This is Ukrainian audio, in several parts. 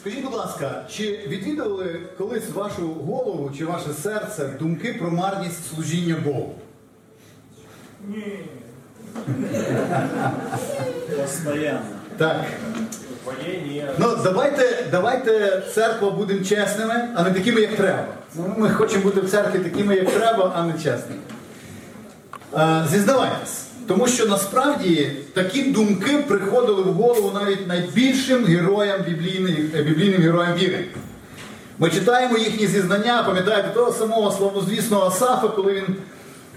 Скажіть, будь ласка, чи відвідували колись вашу голову чи ваше серце думки про марність служіння Богу? Ні. Постоянно. Так. Моє ні. Ну, давайте, давайте церква будемо чесними, а не такими, як треба. Ну, ми хочемо бути в церкві такими, як треба, а не чесними. Е, зізнавайтесь, тому що насправді такі думки приходили в голову навіть найбільшим героям біблійним, е, біблійним героям віри. Ми читаємо їхні зізнання, пам'ятаєте того самого славнозвісного Асафа, коли він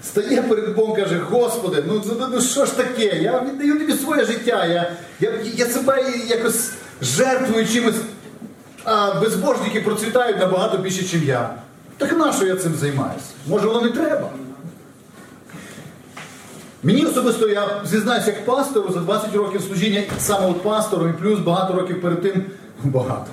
стає перед Богом каже, Господи, ну, ну, ну що ж таке? Я віддаю тобі своє життя, я, я, я себе якось жертвую чимось, а безбожники процвітають набагато більше, ніж я. Так нащо я цим займаюся? Може воно не треба? Мені особисто, я зізнаюся, як пастору за 20 років служіння саме от пастором, і плюс багато років перед тим, багато,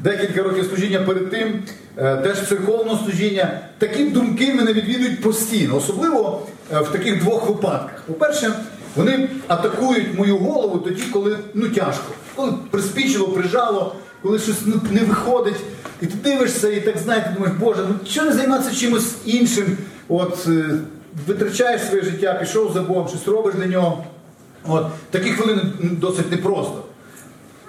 декілька років служіння перед тим, е, теж церковного служіння, такі думки мене відвідують постійно, особливо е, в таких двох випадках. По-перше, вони атакують мою голову тоді, коли ну тяжко, коли приспічило, прижало, коли щось ну, не виходить, і ти дивишся, і так знаєте, думаєш, Боже, ну чого не займатися чимось іншим? От, е, витрачаєш своє життя, пішов за Богом, щось робиш для нього. От, Такі хвилини досить непросто.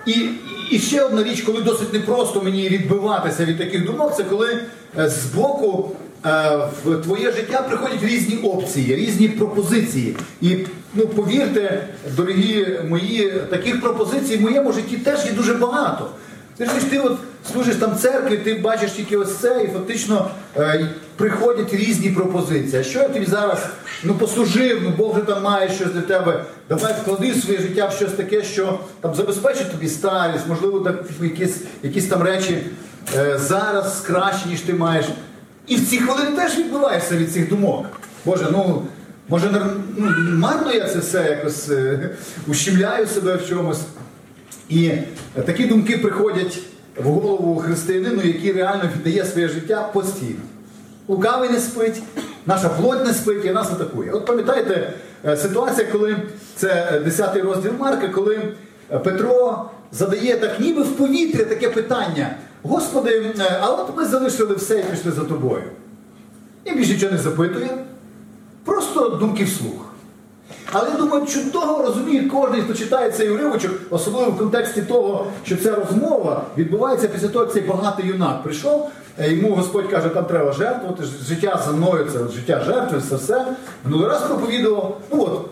І, і ще одна річ, коли досить непросто мені відбиватися від таких думок, це коли е, з боку е, в твоє життя приходять різні опції, різні пропозиції. І ну, повірте, дорогі мої, таких пропозицій в моєму житті теж є дуже багато. Ти ж ти от служиш там церкві, ти бачиш тільки ось це, і фактично е, приходять різні пропозиції. А що я тобі зараз ну, послужив, ну Бог вже там має щось для тебе. Давай вклади своє життя в щось таке, що там забезпечить тобі старість, можливо, так, якісь, якісь там речі е, зараз краще, ніж ти маєш. І в ці хвилини теж відбуваєшся від цих думок. Боже, ну. Може, ну, марно я це все якось е, ущемляю себе в чомусь. І такі думки приходять в голову християнину, який реально віддає своє життя постійно. Лукавий не спить, наша плоть не спить і нас атакує. От пам'ятаєте е, ситуація, коли це 10 розділ Марка, коли Петро задає так, ніби в повітря таке питання: Господи, е, а от ми залишили все і пішли за тобою. І більше нічого не запитує, просто думки вслух. Але я думаю, чудово розуміє кожен, хто читає цей уривочок, особливо в контексті того, що ця розмова відбувається після того, як цей багатий юнак прийшов. Е, Йому Господь каже, там треба жертвувати, життя за мною, це життя жертви, це все. Минулий раз проповідував, ну от.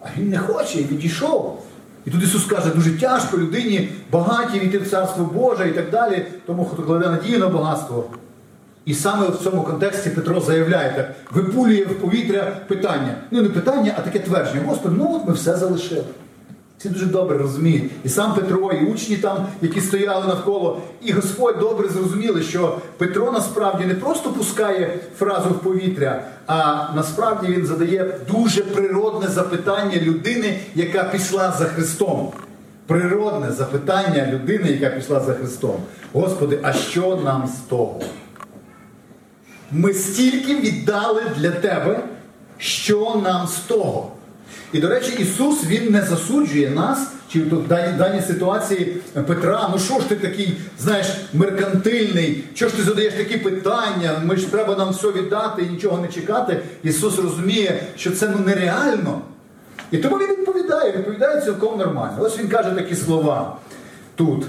А він не хоче і відійшов. І тут Ісус каже, дуже тяжко людині багаті війти в Царство Боже і так далі, тому хто кладе надію на багатство. І саме в цьому контексті Петро заявляє, так, випулює в повітря питання. Ну не питання, а таке твердження. Господи, ну от ми все залишили. Всі дуже добре розуміють. І сам Петро, і учні там, які стояли навколо, і Господь добре зрозуміли, що Петро насправді не просто пускає фразу в повітря, а насправді він задає дуже природне запитання людини, яка пішла за Христом. Природне запитання людини, яка пішла за Христом. Господи, а що нам з того? Ми стільки віддали для тебе, що нам з того. І, до речі, Ісус Він не засуджує нас, чи в даній, ситуації Петра, ну що ж ти такий, знаєш, меркантильний, що ж ти задаєш такі питання, ми ж треба нам все віддати і нічого не чекати. Ісус розуміє, що це ну, нереально. І тому Він відповідає, відповідає цілком нормально. Ось він каже такі слова тут.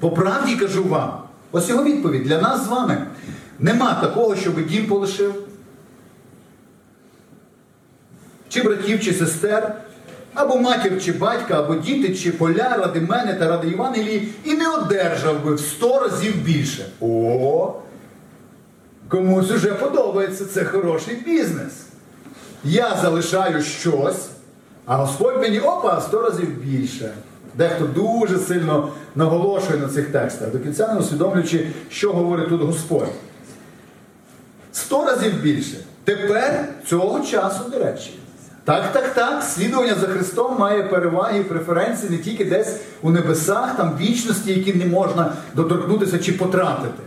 По правді кажу вам, ось його відповідь для нас з вами. Нема такого, щоб дім полишив, чи братів, чи сестер, або матір, чи батька, або діти, чи поля ради мене та ради Євангелії, і не одержав би в сто разів більше. О! Комусь уже подобається це хороший бізнес. Я залишаю щось, а Господь мені опа, сто разів більше. Дехто дуже сильно наголошує на цих текстах, до кінця не усвідомлюючи, що говорить тут Господь. Сто разів більше. Тепер цього часу, до речі. Так, так, так, слідування за Христом має переваги і преференції не тільки десь у небесах, там вічності, які не можна доторкнутися чи потратити.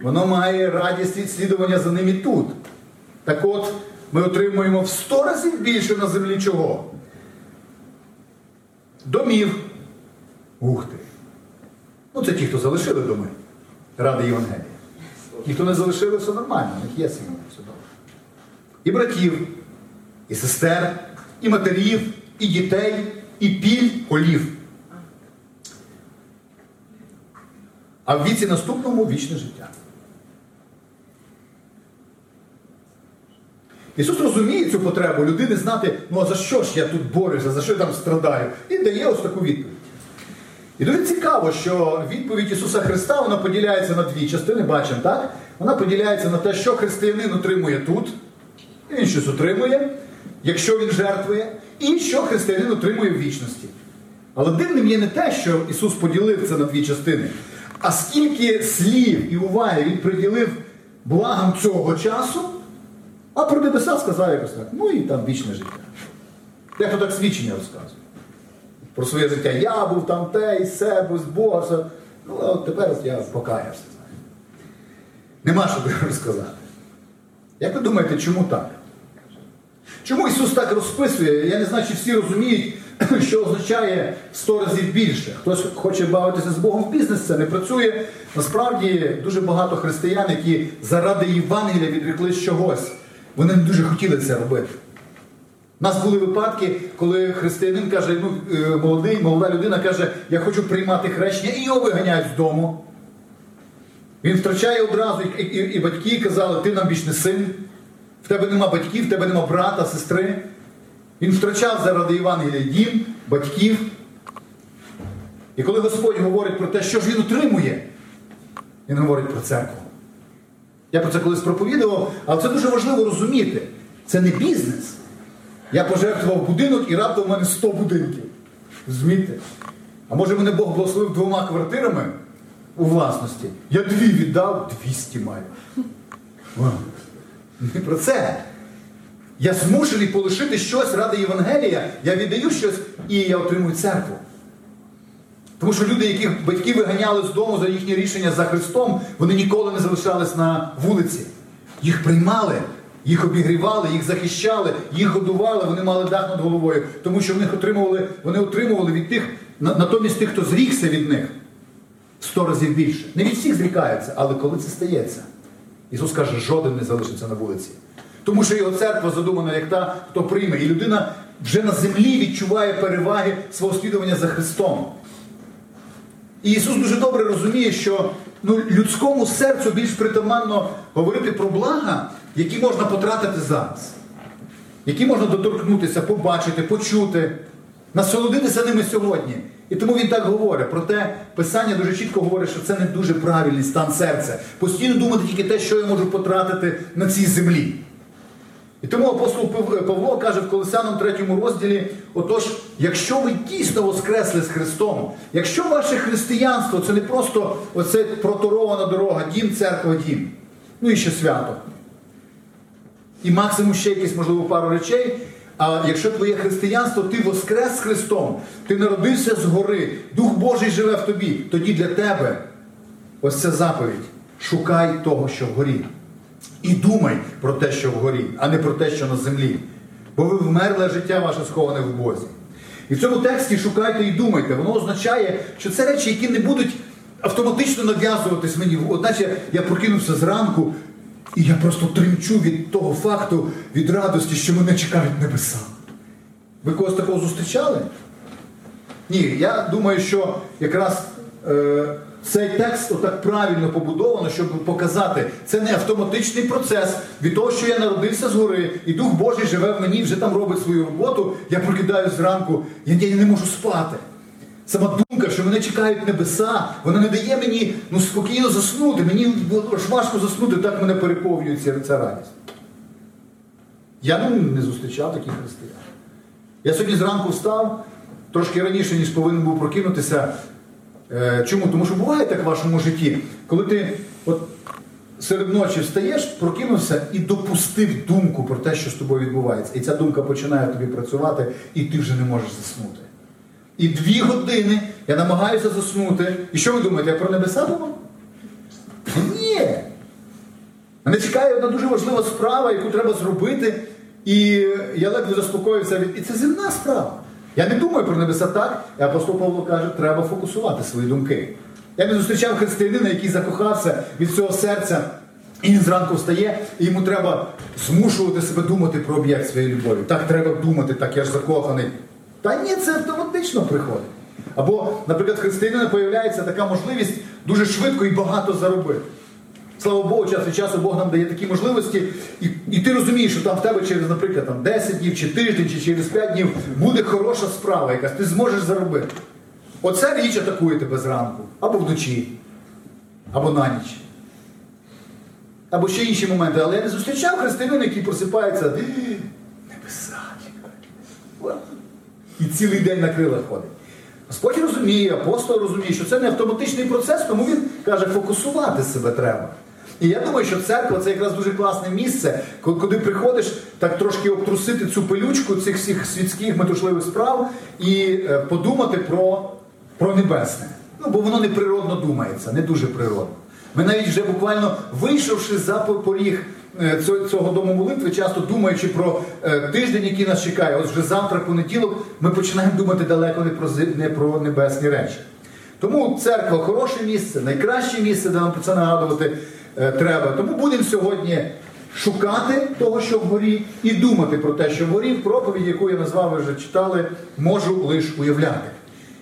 Воно має радість слідування за ним і тут. Так от, ми отримуємо в сто разів більше на землі чого? Домів. Ух ти! Ну, це ті, хто залишили доми ради Євангелія. Ті, хто не залишили, все нормально, у них є сім'я, все добре. І братів, і сестер, і матерів, і дітей, і піль голів. А в віці наступному вічне життя. Ісус розуміє цю потребу людини знати, ну а за що ж я тут борюся, за що я там страдаю? І дає ось таку відповідь. І дуже цікаво, що відповідь Ісуса Христа вона поділяється на дві частини, бачимо, так? Вона поділяється на те, що християнин отримує тут, він щось отримує, якщо він жертвує, і що християнин отримує в вічності. Але дивним є не те, що Ісус поділив це на дві частини, а скільки слів і уваги Він приділив благам цього часу, а про небеса сказав якось так. Ну і там вічне життя. Дехто так свідчення розказує. Про своє життя. Я був там те, і се, без Бога. Ну, а от тепер от я покаявся. Нема що розказати. Як ви думаєте, чому так? Чому Ісус так розписує? Я не знаю, чи всі розуміють, що означає 100 разів більше. Хтось хоче бавитися з Богом в бізнес, це не працює. Насправді дуже багато християн, які заради Євангелія відреклись чогось. Вони не дуже хотіли це робити. У нас були випадки, коли християнин каже, ну, е, молодий, молода людина каже, я хочу приймати хрещення, і його виганяють з дому. Він втрачає одразу, і, і, і батьки казали, ти нам не син, тебе нема батьків, в тебе нема брата, сестри. Він втрачав заради Євангелія дім, батьків. І коли Господь говорить про те, що ж він отримує, він говорить про церкву. Я про це колись проповідував, але це дуже важливо розуміти. Це не бізнес. Я пожертвував будинок і раптом в мене 100 будинків. Розумієте? А може мене Бог благословив двома квартирами у власності? Я дві віддав, 200 маю. Не про це. Я змушений полишити щось ради Євангелія, я віддаю щось і я отримую церкву. Тому що люди, яких батьки виганяли з дому за їхнє рішення за Христом, вони ніколи не залишались на вулиці. Їх приймали, їх обігрівали, їх захищали, їх годували, вони мали дах над головою, тому що в отримували, вони отримували від тих, натомість тих, хто зрікся від них, сто разів більше. Не від всіх зрікаються, але коли це стається, Ісус каже, жоден не залишиться на вулиці. Тому що його церква задумана як та, хто прийме. І людина вже на землі відчуває переваги свого слідування за Христом. І Ісус дуже добре розуміє, що ну, людському серцю більш притаманно говорити про блага, які можна потратити зараз, які можна доторкнутися, побачити, почути, насолодитися ними сьогодні. І тому він так говорить. Проте Писання дуже чітко говорить, що це не дуже правильний стан серця. Постійно думати тільки те, що я можу потратити на цій землі. І тому апостол Павло каже в Колосянам 3 розділі: отож, якщо ви дійсно воскресли з Христом, якщо ваше християнство це не просто оце проторована дорога, дім, церква, дім, ну і ще свято. І максимум ще якісь, можливо, пару речей. А якщо твоє християнство, ти воскрес з Христом, ти народився згори, Дух Божий живе в тобі, тоді для тебе ось це заповідь. Шукай того, що вгорі. І думай про те, що вгорі, а не про те, що на землі. Бо ви вмерле життя ваше сховане в Бозі. І в цьому тексті шукайте і думайте. Воно означає, що це речі, які не будуть автоматично нав'язуватись мені. От наче я прокинувся зранку, і я просто тремчу від того факту, від радості, що мене чекають небеса. Ви когось такого зустрічали? Ні, я думаю, що якраз е, цей текст отак правильно побудовано, щоб показати, це не автоматичний процес від того, що я народився згори, і Дух Божий живе в мені, вже там робить свою роботу, я прокидаюсь зранку, я, я не можу спати. Сама думка, що мене чекають небеса, вона не дає мені ну, спокійно заснути. Мені аж важко заснути, так мене переповнює ця, ця радість. Я ну, не зустрічав таких християн. Я сьогодні зранку встав трошки раніше, ніж повинен був прокинутися. Е, Чому? Тому що буває так в вашому житті, коли ти от серед ночі встаєш, прокинувся і допустив думку про те, що з тобою відбувається. І ця думка починає тобі працювати, і ти вже не можеш заснути. І дві години я намагаюся заснути. І що ви думаєте, я про небеса думав? Ні. Мене чекає одна дуже важлива справа, яку треба зробити. І я ледве заспокоївся від. І це земна справа. Я не думаю про небеса так. І апостол Павло каже, треба фокусувати свої думки. Я не зустрічав християнина, який закохався від цього серця, і він зранку встає, і йому треба змушувати себе думати про об'єкт своєї любові. Так треба думати, так я ж закоханий. Та ні, це автоматично приходить. Або, наприклад, християнина появляється така можливість дуже швидко і багато заробити. Слава Богу, час від часу Бог нам дає такі можливості, і, і ти розумієш, що там в тебе через, наприклад, там 10 днів, чи тиждень, чи через 5 днів буде хороша справа, якась ти зможеш заробити. Оця річ атакує тебе зранку, або вночі, або на ніч. Або ще інші моменти. Але я не зустрічав християнина, який просипається небеса. І цілий день на крилах ходить. Господь розуміє, апостол розуміє, що це не автоматичний процес, тому він каже, фокусувати себе треба. І я думаю, що церква це якраз дуже класне місце, куди приходиш так трошки обтрусити цю пилючку цих всіх світських метушливих справ і е, подумати про, про небесне. Ну, бо воно не природно думається, не дуже природно. Ми навіть вже буквально вийшовши за поріг цього, цього дому молитви, часто думаючи про е, тиждень, який нас чекає, ось вже завтра, понеділок, ми починаємо думати далеко не про, не про небесні речі. Тому церква хороше місце, найкраще місце, де нам про це нагадувати е, треба. Тому будемо сьогодні шукати того, що вгорі, і думати про те, що вгорі, в проповіді, яку я назвав, ви вже читали, можу лише уявляти.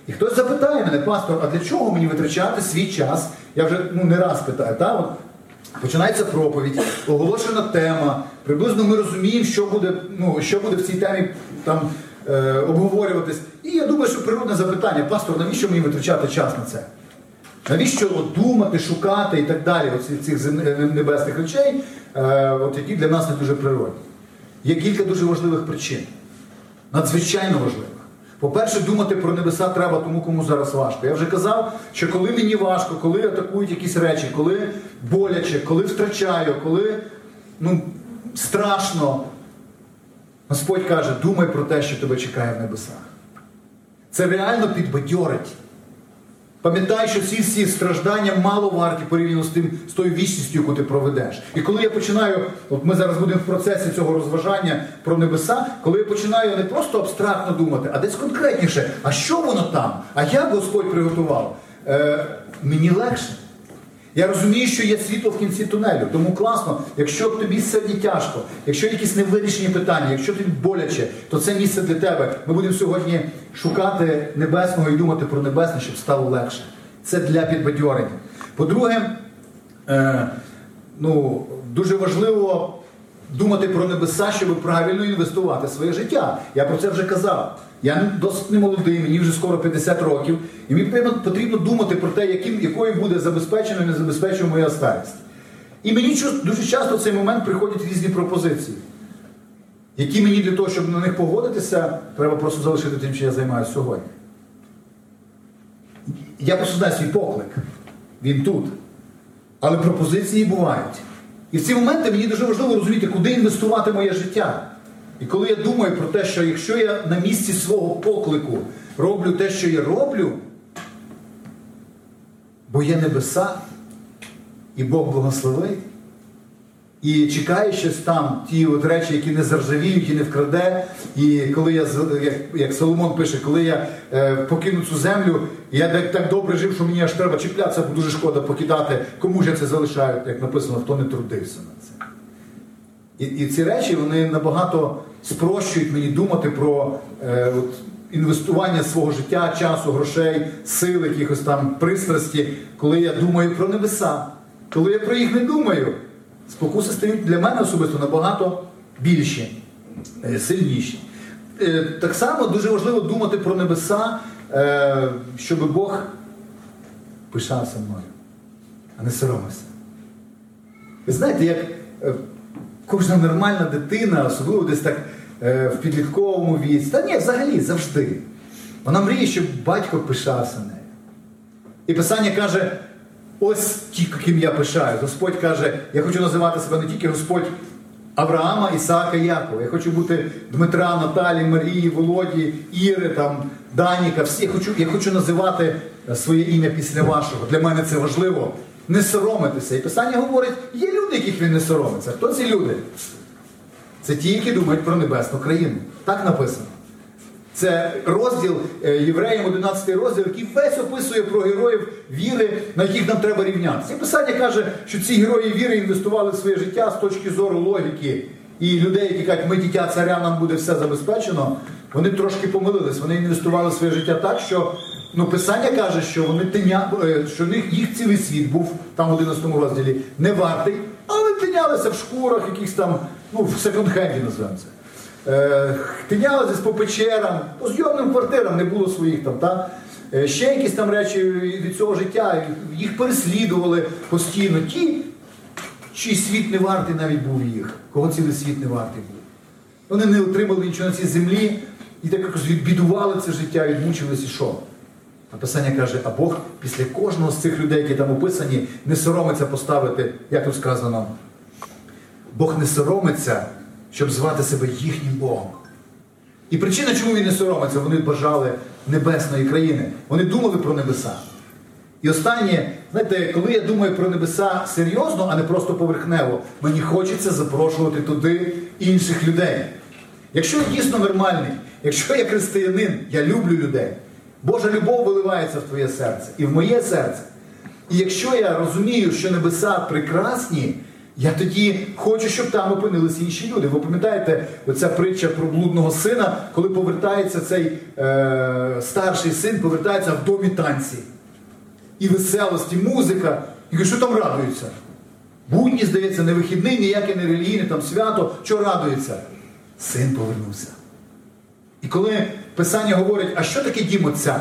І хтось запитає мене, пастор, а для чого мені витрачати свій час? Я вже ну, не раз питаю, та? От, Починається проповідь, оголошена тема. Приблизно ми розуміємо, що буде, ну, що буде в цій темі там, е, обговорюватись. І я думаю, що природне запитання, пастор, навіщо мені витрачати час на це? Навіщо думати, шукати і так далі, оці, цих небесних речей, е, от, які для нас не дуже природні? Є кілька дуже важливих причин. Надзвичайно важливих. По-перше, думати про небеса треба тому, кому зараз важко. Я вже казав, що коли мені важко, коли атакують якісь речі, коли боляче, коли втрачаю, коли ну, страшно, Господь каже, думай про те, що тебе чекає в небесах. Це реально підбадьорить. Пам'ятай, що ці всі страждання мало варті порівняно з тим, з тою вічністю, яку ти проведеш. І коли я починаю, от ми зараз будемо в процесі цього розважання про небеса, коли я починаю не просто абстрактно думати, а десь конкретніше, а що воно там? А як Господь приготував? Е, мені легше. Я розумію, що є світло в кінці тунелю, тому класно, якщо тобі сьогодні тяжко, якщо якісь невирішені питання, якщо тобі боляче, то це місце для тебе. Ми будемо сьогодні шукати небесного і думати про небесне, щоб стало легше. Це для підбадьорення. По-друге, е, ну, дуже важливо думати про небеса, щоб правильно інвестувати своє життя. Я про це вже казав. Я досить не молодий, мені вже скоро 50 років, і мені потрібно, думати про те, яким, якою буде забезпечена і не забезпечена моя старість. І мені дуже часто в цей момент приходять різні пропозиції, які мені для того, щоб на них погодитися, треба просто залишити тим, що я займаюся сьогодні. Я просто знаю свій поклик. Він тут. Але пропозиції бувають. І в ці моменти мені дуже важливо розуміти, куди інвестувати моє життя. І коли я думаю про те, що якщо я на місці свого поклику роблю те, що я роблю, бо є небеса, і Бог благословить, і чекає щось там, ті от речі, які не заржавіють і не вкраде. І коли я, як, як Соломон пише, коли я е, покину цю землю, я так, так добре жив, що мені аж треба чіплятися, бо дуже шкода покидати, кому ж я це залишаю, як написано, хто не трудився на це. І, і ці речі вони набагато спрощують мені думати про е, от, інвестування свого життя, часу, грошей, сил, якихось там пристрасті, коли я думаю про небеса. Коли я про їх не думаю, спокуси стають для мене особисто набагато більші, е, сильніші. Е, так само дуже важливо думати про небеса, е, щоб Бог пишався мною, а не соромився. Ви знаєте, як кожна нормальна дитина, особливо десь так в підлітковому віці, та ні, взагалі завжди. Вона мріє, щоб батько пишався нею. І Писання каже: ось ті, ким я пишаю. Господь каже, я хочу називати себе не тільки Господь Авраама, Ісаака, Якова. Я хочу бути Дмитра, Наталі, Марії, Володі, Іри, там, Даніка. Всі. Я хочу, я хочу називати е, своє ім'я після вашого. Для мене це важливо. Не соромитися. І Писання говорить, є люди, яких він не соромиться. Хто ці люди? Це ті, які думають про небесну країну. Так написано. Це розділ е, Євреям, 11 розділ, який весь описує про героїв віри, на яких нам треба рівнятися. І писання каже, що ці герої віри інвестували в своє життя з точки зору логіки. І людей, які кажуть, ми дитя царя, нам буде все забезпечено, вони трошки помилились. Вони інвестували в своє життя так, що ну, писання каже, що вони тиня, е, що їх цілий світ був там в 11 розділі не вартий, але тинялися в шкурах, якихось там, ну, в секонд-хенді називаємо це. Е, Тинялися десь по печерам, по зйомним квартирам не було своїх там. Та? Е, Ще якісь там речі від цього життя, їх переслідували постійно. Ті, чий світ не вартий навіть був їх, кого цілий світ не вартий був. Вони не отримали нічого на цій землі і так якось відбідували це життя, відмучились і що? А Писання каже, а Бог після кожного з цих людей, які там описані, не соромиться поставити, як тут сказано, Бог не соромиться, щоб звати себе їхнім Богом. І причина, чому він не соромиться, вони бажали небесної країни. Вони думали про небеса. І останнє, знаєте, коли я думаю про небеса серйозно, а не просто поверхнево, мені хочеться запрошувати туди інших людей. Якщо я дійсно нормальний, якщо я християнин, я люблю людей, Божа любов виливається в твоє серце і в моє серце. І якщо я розумію, що небеса прекрасні, я тоді хочу, щоб там опинилися інші люди. Ви пам'ятаєте, оця притча про блудного сина, коли повертається цей е, старший син, повертається в домі танці. І веселості, і музика. І каже, що там радуються? Будні, здається, не вихідний, ніяке не релігійне там свято. Що радується? Син повернувся. І коли Писання говорить, а що таке дім отця?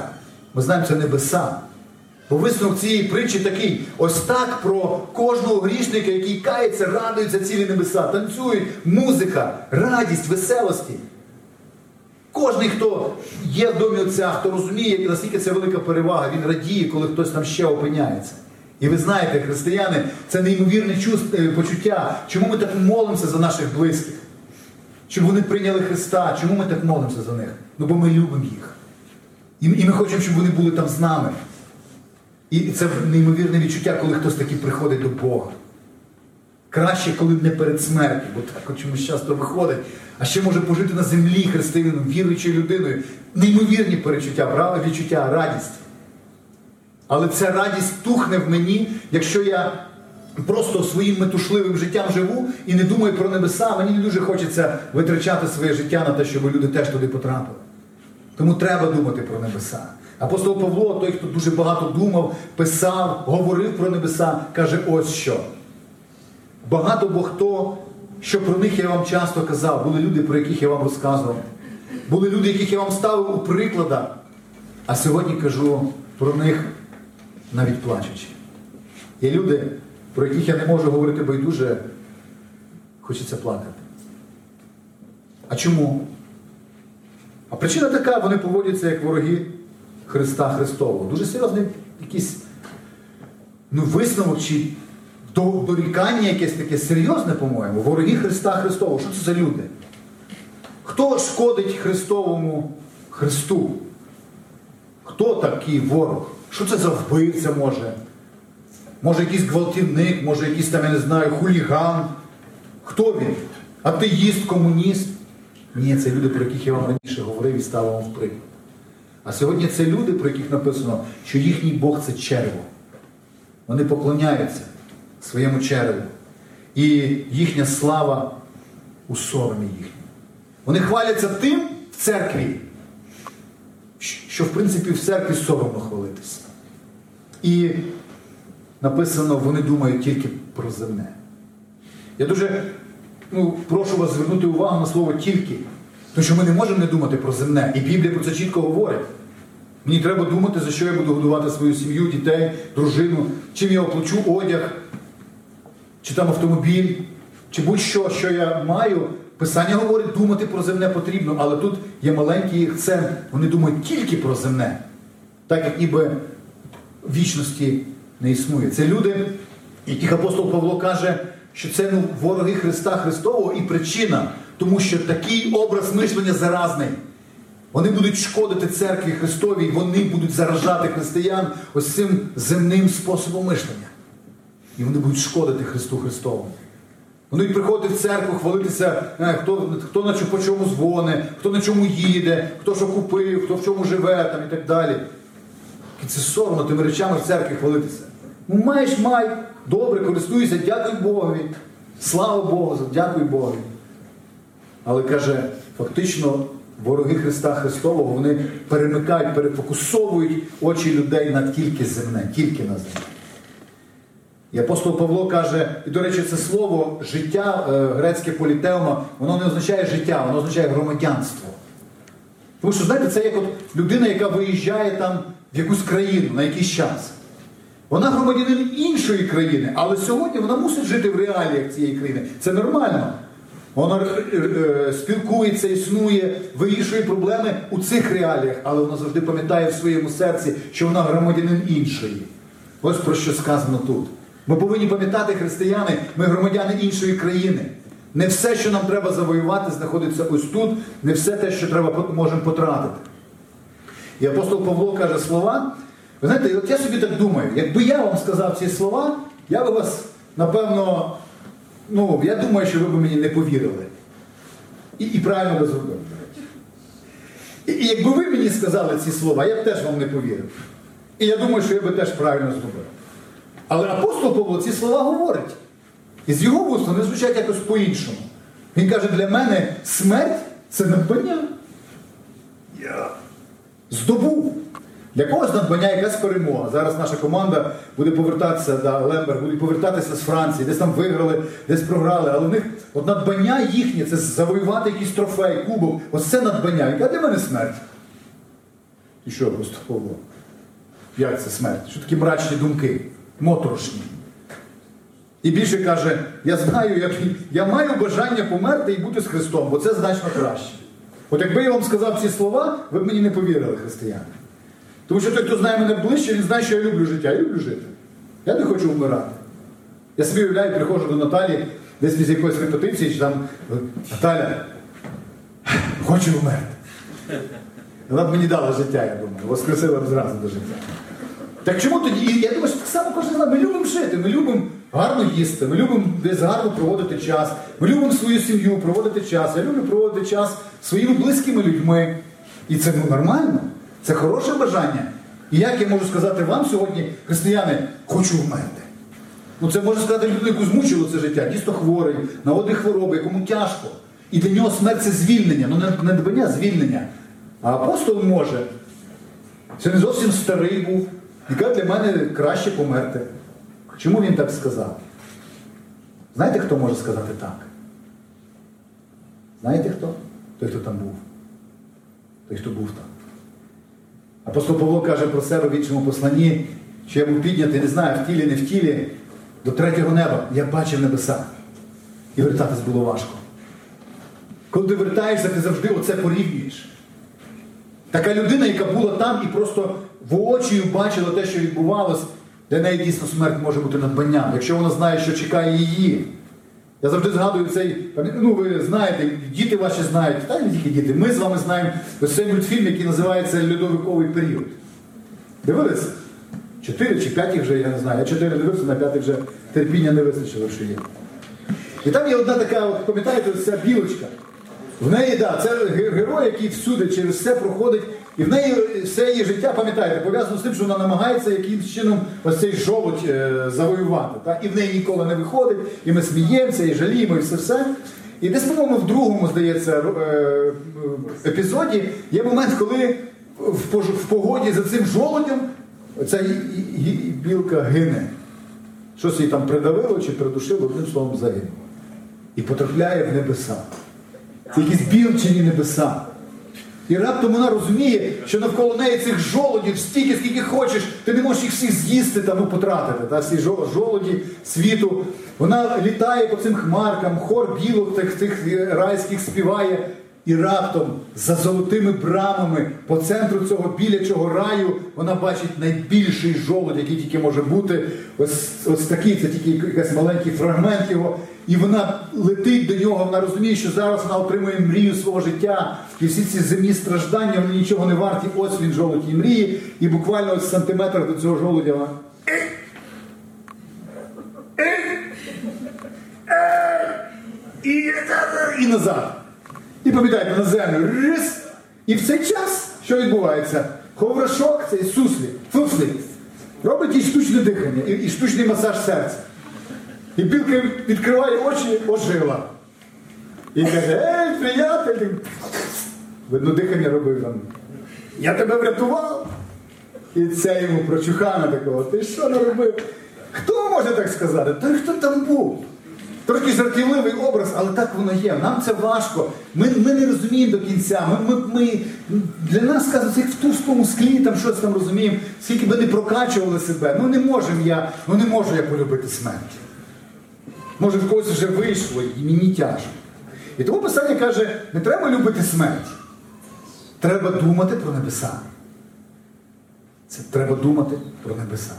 Ми знаємо, це небеса. Бо висновок цієї притчі такий: ось так про кожного грішника, який кається, радуються цілі небеса, танцюють, музика, радість, веселості. Кожний, хто є в домі отця, хто розуміє, наскільки це велика перевага, він радіє, коли хтось там ще опиняється. І ви знаєте, християни, це неймовірне е, почуття. Чому ми так молимося за наших близьких? Щоб вони прийняли Христа. Чому ми так молимося за них? Ну бо ми любимо їх. І ми хочемо, щоб вони були там з нами. І це неймовірне відчуття, коли хтось таки приходить до Бога. Краще, коли не перед смертю, бо так чомусь часто виходить, а ще може пожити на землі християнином, віруючою людиною. Неймовірні перечуття, правда, відчуття, радість. Але ця радість тухне в мені, якщо я просто своїм метушливим життям живу і не думаю про небеса, мені не дуже хочеться витрачати своє життя на те, щоб люди теж туди потрапили. Тому треба думати про небеса. Апостол Павло, той, хто дуже багато думав, писав, говорив про небеса, каже ось що. Багато бо хто, що про них я вам часто казав, були люди, про яких я вам розказував. Були люди, яких я вам ставив у прикладах. А сьогодні кажу про них навіть плачучи. Є люди, про яких я не можу говорити байдуже, хочеться плакати. А чому? А причина така, вони поводяться як вороги Христа Христового. Дуже серйозний якийсь ну, висновок чи дорікання якесь таке серйозне, по-моєму, вороги Христа Христового. Що це за люди? Хто шкодить Христовому Христу? Хто такий ворог? Що це за вбивця може? Може якийсь гвалтівник, може якийсь там, я не знаю, хуліган. Хто він? Атеїст, комуніст? Ні, це люди, про яких я вам раніше говорив і ставив вам в приклад. А сьогодні це люди, про яких написано, що їхній Бог це черво. Вони поклоняються своєму черву. І їхня слава у соромі їхньому. Вони хваляться тим в церкві, що в принципі в церкві соромно хвалитися. І написано, вони думають тільки про земне. Я дуже ну, прошу вас звернути увагу на слово тільки. Тому що ми не можемо не думати про земне. І Біблія про це чітко говорить. Мені треба думати, за що я буду годувати свою сім'ю, дітей, дружину, чим я оплачу одяг, чи там автомобіль, чи будь-що, що я маю. Писання говорить, думати про земне потрібно, але тут є маленький акцент. Вони думають тільки про земне, так як ніби вічності не існує. Це люди, яких апостол Павло каже, що це ну, вороги Христа Христового і причина, тому що такий образ мишлення заразний. Вони будуть шкодити церкві Христовій, вони будуть заражати християн ось цим земним способом мишлення. І вони будуть шкодити Христу Христовому. Вони будуть приходити в церкву, хвалитися, е, хто хто на чому, по чому дзвони, хто на чому їде, хто що купив, хто в чому живе там, і так далі. І це соромно тими речами в церкві хвалитися. Ну, маєш, май, добре, користуйся, дякуй Богові. Слава Богу, дякуй Богові. Але каже, фактично вороги Христа Христового вони перемикають, перефокусовують очі людей на тільки земне, тільки на земне. І апостол Павло каже, і, до речі, це слово життя, е, грецьке політеума, воно не означає життя, воно означає громадянство. Тому що, знаєте, це як от людина, яка виїжджає там в якусь країну на якийсь час. Вона громадянин іншої країни, але сьогодні вона мусить жити в реаліях цієї країни. Це нормально. Вона е, е, спілкується, існує, вирішує проблеми у цих реаліях, але вона завжди пам'ятає в своєму серці, що вона громадянин іншої. Ось про що сказано тут. Ми повинні пам'ятати, християни, ми громадяни іншої країни. Не все, що нам треба завоювати, знаходиться ось тут, не все те, що треба можемо потратити. І апостол Павло каже слова. Ви знаєте, от я собі так думаю, якби я вам сказав ці слова, я би вас, напевно, ну, я думаю, що ви б мені не повірили. І і правильно би зробили. І, і якби ви мені сказали ці слова, я б теж вам не повірив. І я думаю, що я би теж правильно зробив. Але апостол Павло ці слова говорить. І з його вуст вони звучать якось по-іншому. Він каже, для мене смерть це надбання. Я здобув. Для когось надбання якась перемога. Зараз наша команда буде повертатися да, Лемберг, буде повертатися з Франції, десь там виграли, десь програли. Але в них от надбання їхнє це завоювати якийсь трофей, кубок. Ось це надбання. Яка для мене смерть? І що просто Павло? Як це смерть? Що такі мрачні думки? Моторошні. І більше каже, я знаю, як я маю бажання померти і бути з Христом, бо це значно краще. От якби я вам сказав ці слова, ви б мені не повірили, християни. Тому що той, хто знає мене ближче, він знає, що я люблю життя. Я люблю жити. Я не хочу вмирати. Я собі уявляю, приходжу до Наталі, десь після якоїсь репетиції, чи там Наталя, хочу вмерти. Вона б мені дала життя, я думаю, воскресила б зразу до життя. Так чому тоді? Я думаю, що так само кожен знає, ми любимо жити, ми любимо гарно їсти, ми любимо десь гарно проводити час, ми любимо свою сім'ю, проводити час. Я люблю проводити час своїми близькими людьми. І це ну, нормально. Це хороше бажання. І як я можу сказати вам сьогодні, християни, хочу вмерти. Ну це може сказати людину, яку змучило це життя, дійсно хворий, на одні хвороби, якому тяжко. І для нього смерть це звільнення, ну не дбання, а звільнення. А апостол може. Це не зовсім старий був. І каже, для мене краще померти. Чому він так сказав? Знаєте, хто може сказати так? Знаєте хто? Той, хто там був. Той, хто був там. Апостол Павло каже про себе в іншому посланні, що я був піднятий, не знаю, в тілі, не в тілі, до третього неба. Я бачив небеса. І вертатись було важко. Коли ти вертаєшся, ти завжди оце порівнюєш. Така людина, яка була там і просто воочію бачила те, що відбувалось, для неї дійсно смерть може бути надбанням, якщо вона знає, що чекає її. Я завжди згадую цей, ну ви знаєте, діти ваші знають, та не тільки діти. Ми з вами знаємо ось цей мультфільм, який називається Льодовиковий період. Дивилися? Чотири чи п'ять вже, я не знаю. Я чотири дивився, на п'ятий вже терпіння не вистачило, що є. І там є одна така, от, пам'ятаєте, ця білочка. В неї, да, це герой, який всюди через все проходить. І в неї все її життя, пам'ятаєте, пов'язано з тим, що вона намагається якимось чином ось цей жолудь е, завоювати. Так? І в неї ніколи не виходить, і ми сміємося, і жаліємо, і все все. І десь, по-моєму, в другому, здається, е, епізоді є момент, коли в погоді за цим жолудем ця білка гине. Щось її там придавило чи придушило, одним словом загинуло. І потрапляє в небеса. Це якісь білчені небеса. І раптом вона розуміє, що навколо неї цих жолодів стільки, скільки хочеш, ти не можеш їх всіх з'їсти та ну, потратити. Та, всі жолоді світу. Вона літає по цим хмаркам, хор білок тих, тих райських співає. І раптом за золотими брамами по центру цього білячого раю вона бачить найбільший жолудь, який тільки може бути. Ось ось такий, це тільки якийсь маленький фрагмент його. І вона летить до нього, вона розуміє, що зараз вона отримує мрію свого життя. І всі ці земні страждання, вони нічого не варті. Ось він жолудь і мрії. І буквально ось сантиметр до цього жолудя вона. і назад. І пам'ятаєте, на землю. Рис. І в цей час, що відбувається? Ховрашок, цей суслі, фуфлі, робить їй штучне дихання і, і штучний масаж серця. І білка відкриває очі, ожила. І каже, ей, приятель. Видно, дихання робив там. Я тебе врятував. І це йому прочухана такого. Ти що наробив? Хто може так сказати? Та хто там був? Трошки жартівливий образ, але так воно є. Нам це важко. Ми, ми не розуміємо до кінця. Ми, ми, ми, для нас кажуть, як в тусклому склі, там щось там розуміємо, скільки би не прокачували себе. Ну не можемо я, ну не можу я полюбити смерть. Може, в когось вже вийшло і мені тяжко. І тому писання каже, не треба любити смерть. Треба думати про небеса. Це треба думати про небеса.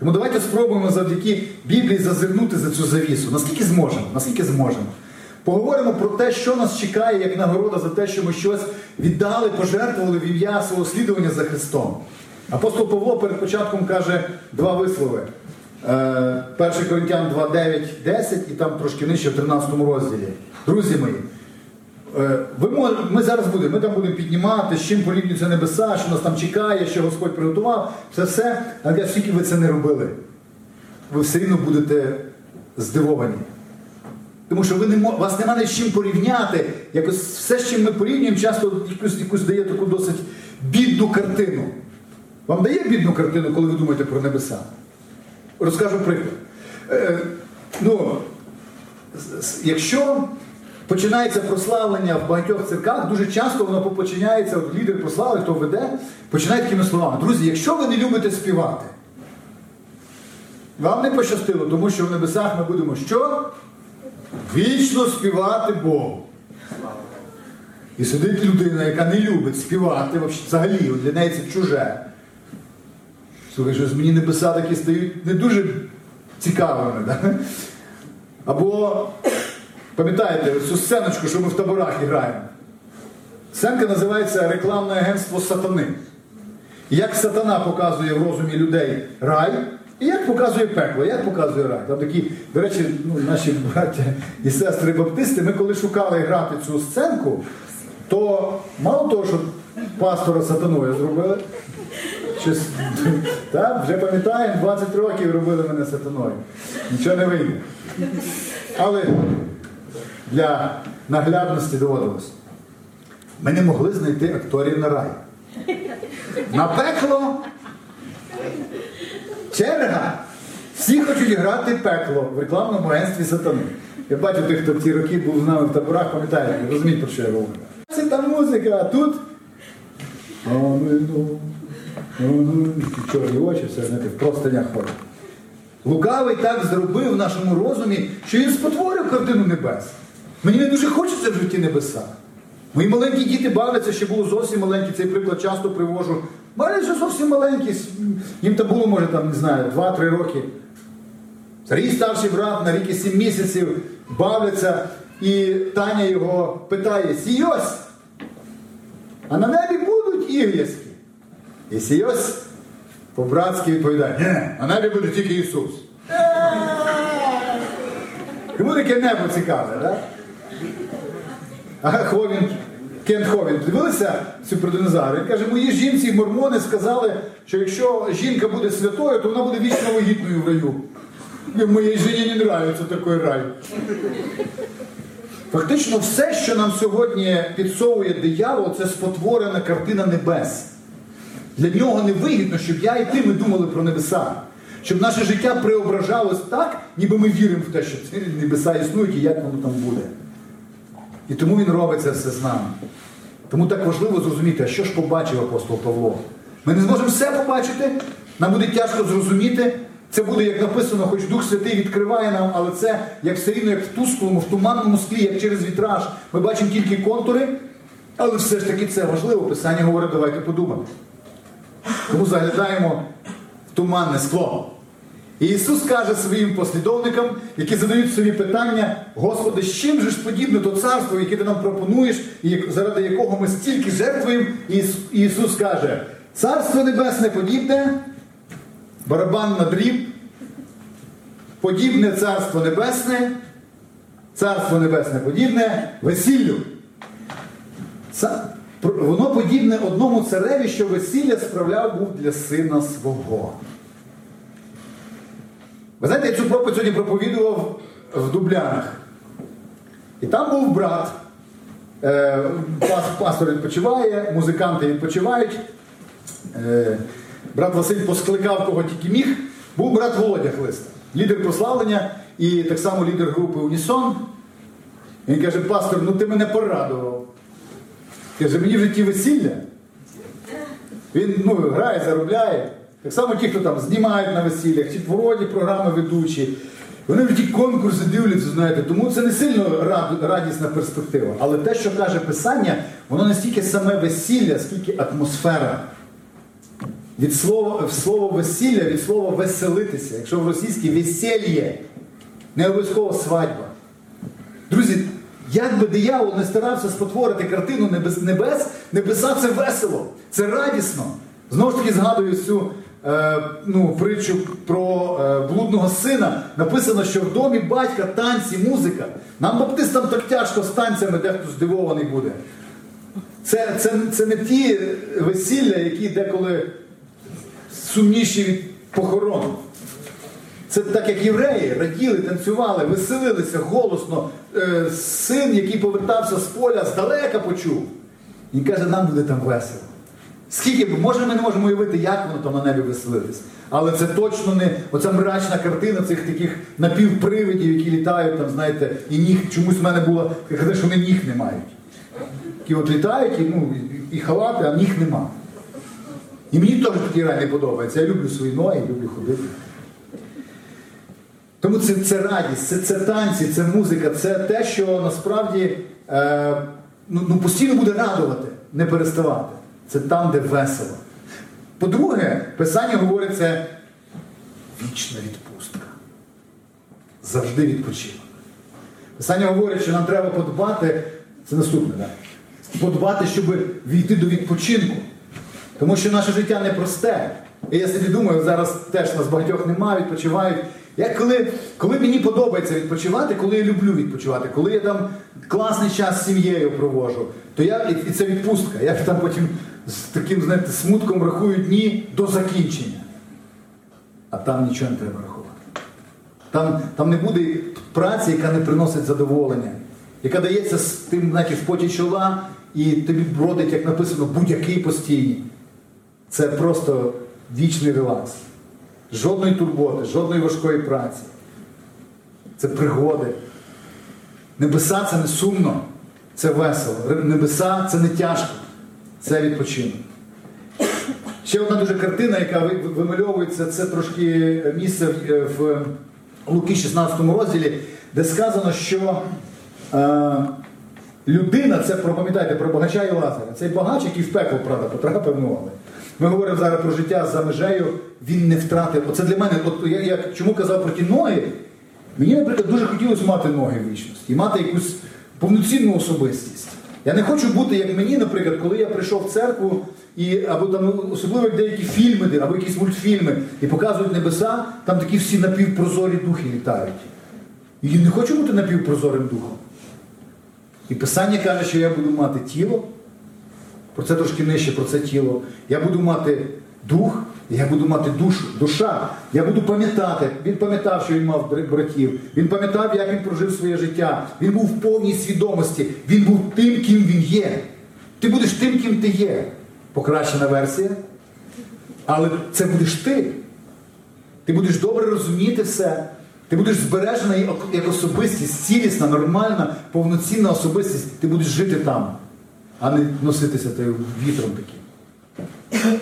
Тому давайте спробуємо завдяки Біблії зазирнути за цю завісу. Наскільки зможемо? Наскільки зможемо. Поговоримо про те, що нас чекає як нагорода за те, що ми щось віддали, пожертвували в ім'я свого слідування за Христом. Апостол Павло перед початком каже два вислови. 1 Коринтян 2, 9, 10 і там трошки нижче в 13 розділі. Друзі мої, е, ви ми зараз будемо, ми там будемо піднімати, з чим порівнюються небеса, що нас там чекає, що Господь приготував. Це все, але скільки ви це не робили, ви все рівно будете здивовані. Тому що ви не вас немає з чим порівняти. Якось все, з чим ми порівнюємо, часто якусь, якусь дає таку досить бідну картину. Вам дає бідну картину, коли ви думаєте про небеса? Розкажу приклад. Е, ну, якщо починається прославлення в багатьох церквах, дуже часто воно починається, от лідер прослави, хто веде, починає такими словами. Друзі, якщо ви не любите співати, вам не пощастило, тому що в небесах ми будемо що? Вічно співати Богу. І сидить людина, яка не любить співати, взагалі, для неї це чуже. Слухай, щось мені небеса такі стають не дуже цікавими. Да? Або, пам'ятаєте, цю сценочку, що ми в таборах граємо. Сценка називається Рекламне агентство сатани. Як сатана показує в розумі людей рай, і як показує пекло, як показує рай. Там такі, до речі, ну, наші браття і сестри баптисти, ми коли шукали грати цю сценку, то мало того, що пастора сатаною зробили, щось, так, вже пам'ятаємо, 20 років робили мене сатаною. Нічого не вийде. Але для наглядності доводилось. Ми не могли знайти акторів на рай. На пекло. Черга. Всі хочуть грати пекло в рекламному агентстві сатани. Я бачу тих, хто в ті роки був з нами в таборах, пам'ятаєте, розуміють, про що я говорю. Це та музика, а тут. Амину, амину. Чорні очі, все знаєте, в простинях ходить. Лукавий так зробив в нашому розумі, що він спотворив картину небес. Мені не дуже хочеться в житті небеса. Мої маленькі діти бавляться, ще було зовсім маленькі, цей приклад часто привожу. Бавляться зовсім маленькі, їм там було, може, там, не знаю, 2-3 роки. Старий старший брат на рік і 7 місяців бавляться, і Таня його питає: Сійось, а на небі будуть ігряски. І Сійось по-братськи відповідає, ні, на небі буде тільки Ісус. Йому таке небо цікаве, так? А Ховін, Кент Ховін, дивилися цю про динозаври? Він каже, мої жінці мормони сказали, що якщо жінка буде святою, то вона буде вічно вагітною в раю. І Моїй жені не нравиться такий рай. Фактично, все, що нам сьогодні підсовує диявол, це спотворена картина небес. Для нього не вигідно, щоб я і ти ми думали про небеса. Щоб наше життя преображалось так, ніби ми віримо в те, що ці небеса існують і як воно там буде. І тому він робить це все з нами. Тому так важливо зрозуміти, а що ж побачив апостол Павло. Ми не зможемо все побачити, нам буде тяжко зрозуміти. Це буде, як написано, хоч Дух Святий відкриває нам, але це як все рівно, як в тусклому, в туманному склі, як через вітраж. Ми бачимо тільки контури, але все ж таки це важливо. Писання говорить, давайте подумаємо. Тому заглядаємо в туманне скло. І Ісус каже своїм послідовникам, які задають собі питання, Господи, з чим же ж подібне то царство, яке ти нам пропонуєш, і заради якого ми стільки жертвуємо, і Ісус каже, царство небесне подібне, барабан на дріб, подібне царство небесне, Царство Небесне подібне весіллю. Воно подібне одному цареві, що весілля справляв був для сина свого. Ви знаєте, я цю проповідь сьогодні проповідував в Дублянах. І там був брат. Е, Пастор відпочиває, музиканти відпочивають. Е, Брат Василь поскликав кого тільки міг. Був брат Володя Хлиста, лідер прославлення і так само лідер групи Унісон. Він каже, пастор, ну ти мене порадував. Каже, мені в житті весілля. Він ну, грає, заробляє. Так само ті, хто там знімають на весіллях, чи твородні програми ведучі. Вони в ті конкурси дивляться, знаєте, тому це не сильно радісна перспектива. Але те, що каже Писання, воно не стільки саме весілля, скільки атмосфера. Від слова, слово весілля, від слова веселитися. Якщо в російській весельє, не обов'язково свадьба. Друзі, як би диявол не старався спотворити картину небес, небес, небеса це весело, це радісно. Знову ж таки згадую цю ну, притчу про е, блудного сина. Написано, що в домі батька танці, музика. Нам баптистам так тяжко з танцями, дехто здивований буде. Це, це, це не ті весілля, які деколи сумніші від похорон. Це так, як євреї раділи, танцювали, веселилися голосно. Е, син, який повертався з поля, здалека почув. Він каже, нам буде там весело. Скільки б, може, ми не можемо уявити, як воно там на небі веселитись. Але це точно не оця мрачна картина цих таких напівпривидів, які літають, там, знаєте, і ніг чомусь в мене було, казали, що вони ніг не мають. Які от літають, і, ну, і, халати, а ніг нема. І мені теж такий рай не подобається. Я люблю свої ноги, люблю ходити. Тому це, це радість, це, це танці, це музика, це те, що насправді е, ну, ну, постійно буде радувати, не переставати. Це там, де весело. По-друге, Писання говорить, це вічна відпустка. Завжди відпочинок. Писання говорить, що нам треба подбати, це наступне, так? Подбати, щоб війти до відпочинку. Тому що наше життя непросте. І я собі думаю, зараз теж нас багатьох немає, відпочивають. Я коли, коли мені подобається відпочивати, коли я люблю відпочивати, коли я там класний час з сім'єю провожу, то я і це відпустка. Я там потім з таким, знаєте, смутком рахую дні до закінчення. А там нічого не треба рахувати. Там, там не буде праці, яка не приносить задоволення, яка дається з тим, знаєте, в поті чола, і тобі бродить, як написано, будь-який постійний. Це просто вічний релакс. Жодної турботи, жодної важкої праці. Це пригоди. Небеса це не сумно, це весело. Небеса це не тяжко, це відпочинок. Ще одна дуже картина, яка вимальовується, це трошки місце в- в Луки 16 розділі, де сказано, що е, людина, це пам'ятаєте, про багача і Лазаря. Цей багач, який в пекло, правда, потрапив, ну, ми говоримо зараз про життя за межею, він не втратив. Оце для мене, от я, я чому казав про ті ноги, мені, наприклад, дуже хотілося мати ноги в вічності і мати якусь повноцінну особистість. Я не хочу бути, як мені, наприклад, коли я прийшов в церкву, і, або там ну, особливо як деякі фільми, або якісь мультфільми, і показують небеса, там такі всі напівпрозорі духи літають. І я не хочу бути напівпрозорим духом. І Писання каже, що я буду мати тіло, про це трошки нижче, про це тіло. Я буду мати дух, я буду мати душу, душа. Я буду пам'ятати. Він пам'ятав, що він мав братів. Він пам'ятав, як він прожив своє життя. Він був в повній свідомості. Він був тим, ким він є. Ти будеш тим, ким ти є. Покращена версія. Але це будеш ти. Ти будеш добре розуміти все. Ти будеш збережена як- особистість, цілісна, нормальна, повноцінна особистість. Ти будеш жити там, а не носитися вітром таким.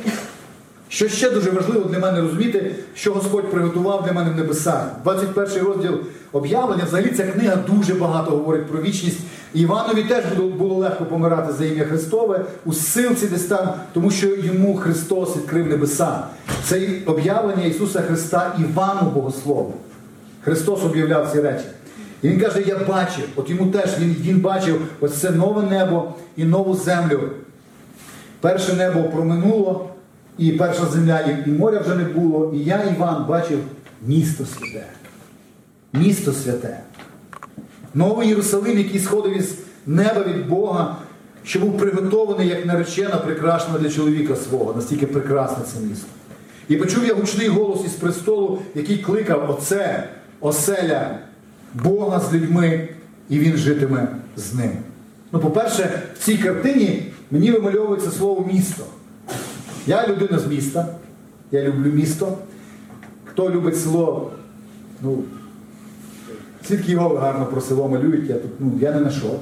Що ще дуже важливо для мене розуміти, що Господь приготував для мене в небесах. 21 розділ об'явлення, взагалі ця книга дуже багато говорить про вічність. Іванові теж було легко помирати за ім'я Христове у силці десь там, тому що йому Христос відкрив небеса. Це об'явлення Ісуса Христа Івану Богослову. Христос об'являв ці речі. І він каже, я бачив, от йому теж він, він бачив ось це нове небо і нову землю. Перше небо проминуло, і перша земля, і, і моря вже не було. І я, Іван, бачив місто святе. Місто святе. Новий Єрусалим, який сходив із неба від Бога, що був приготований як наречена, прикрашена для чоловіка свого, настільки прекрасне це місто. І почув я гучний голос із престолу, який кликав Оце, оселя Бога з людьми, і він житиме з ним. Ну, по-перше, в цій картині мені вимальовується слово місто. Я людина з міста, я люблю місто. Хто любить село, ну, свідки його гарно про село малюють, я тут, ну, я не знайшов.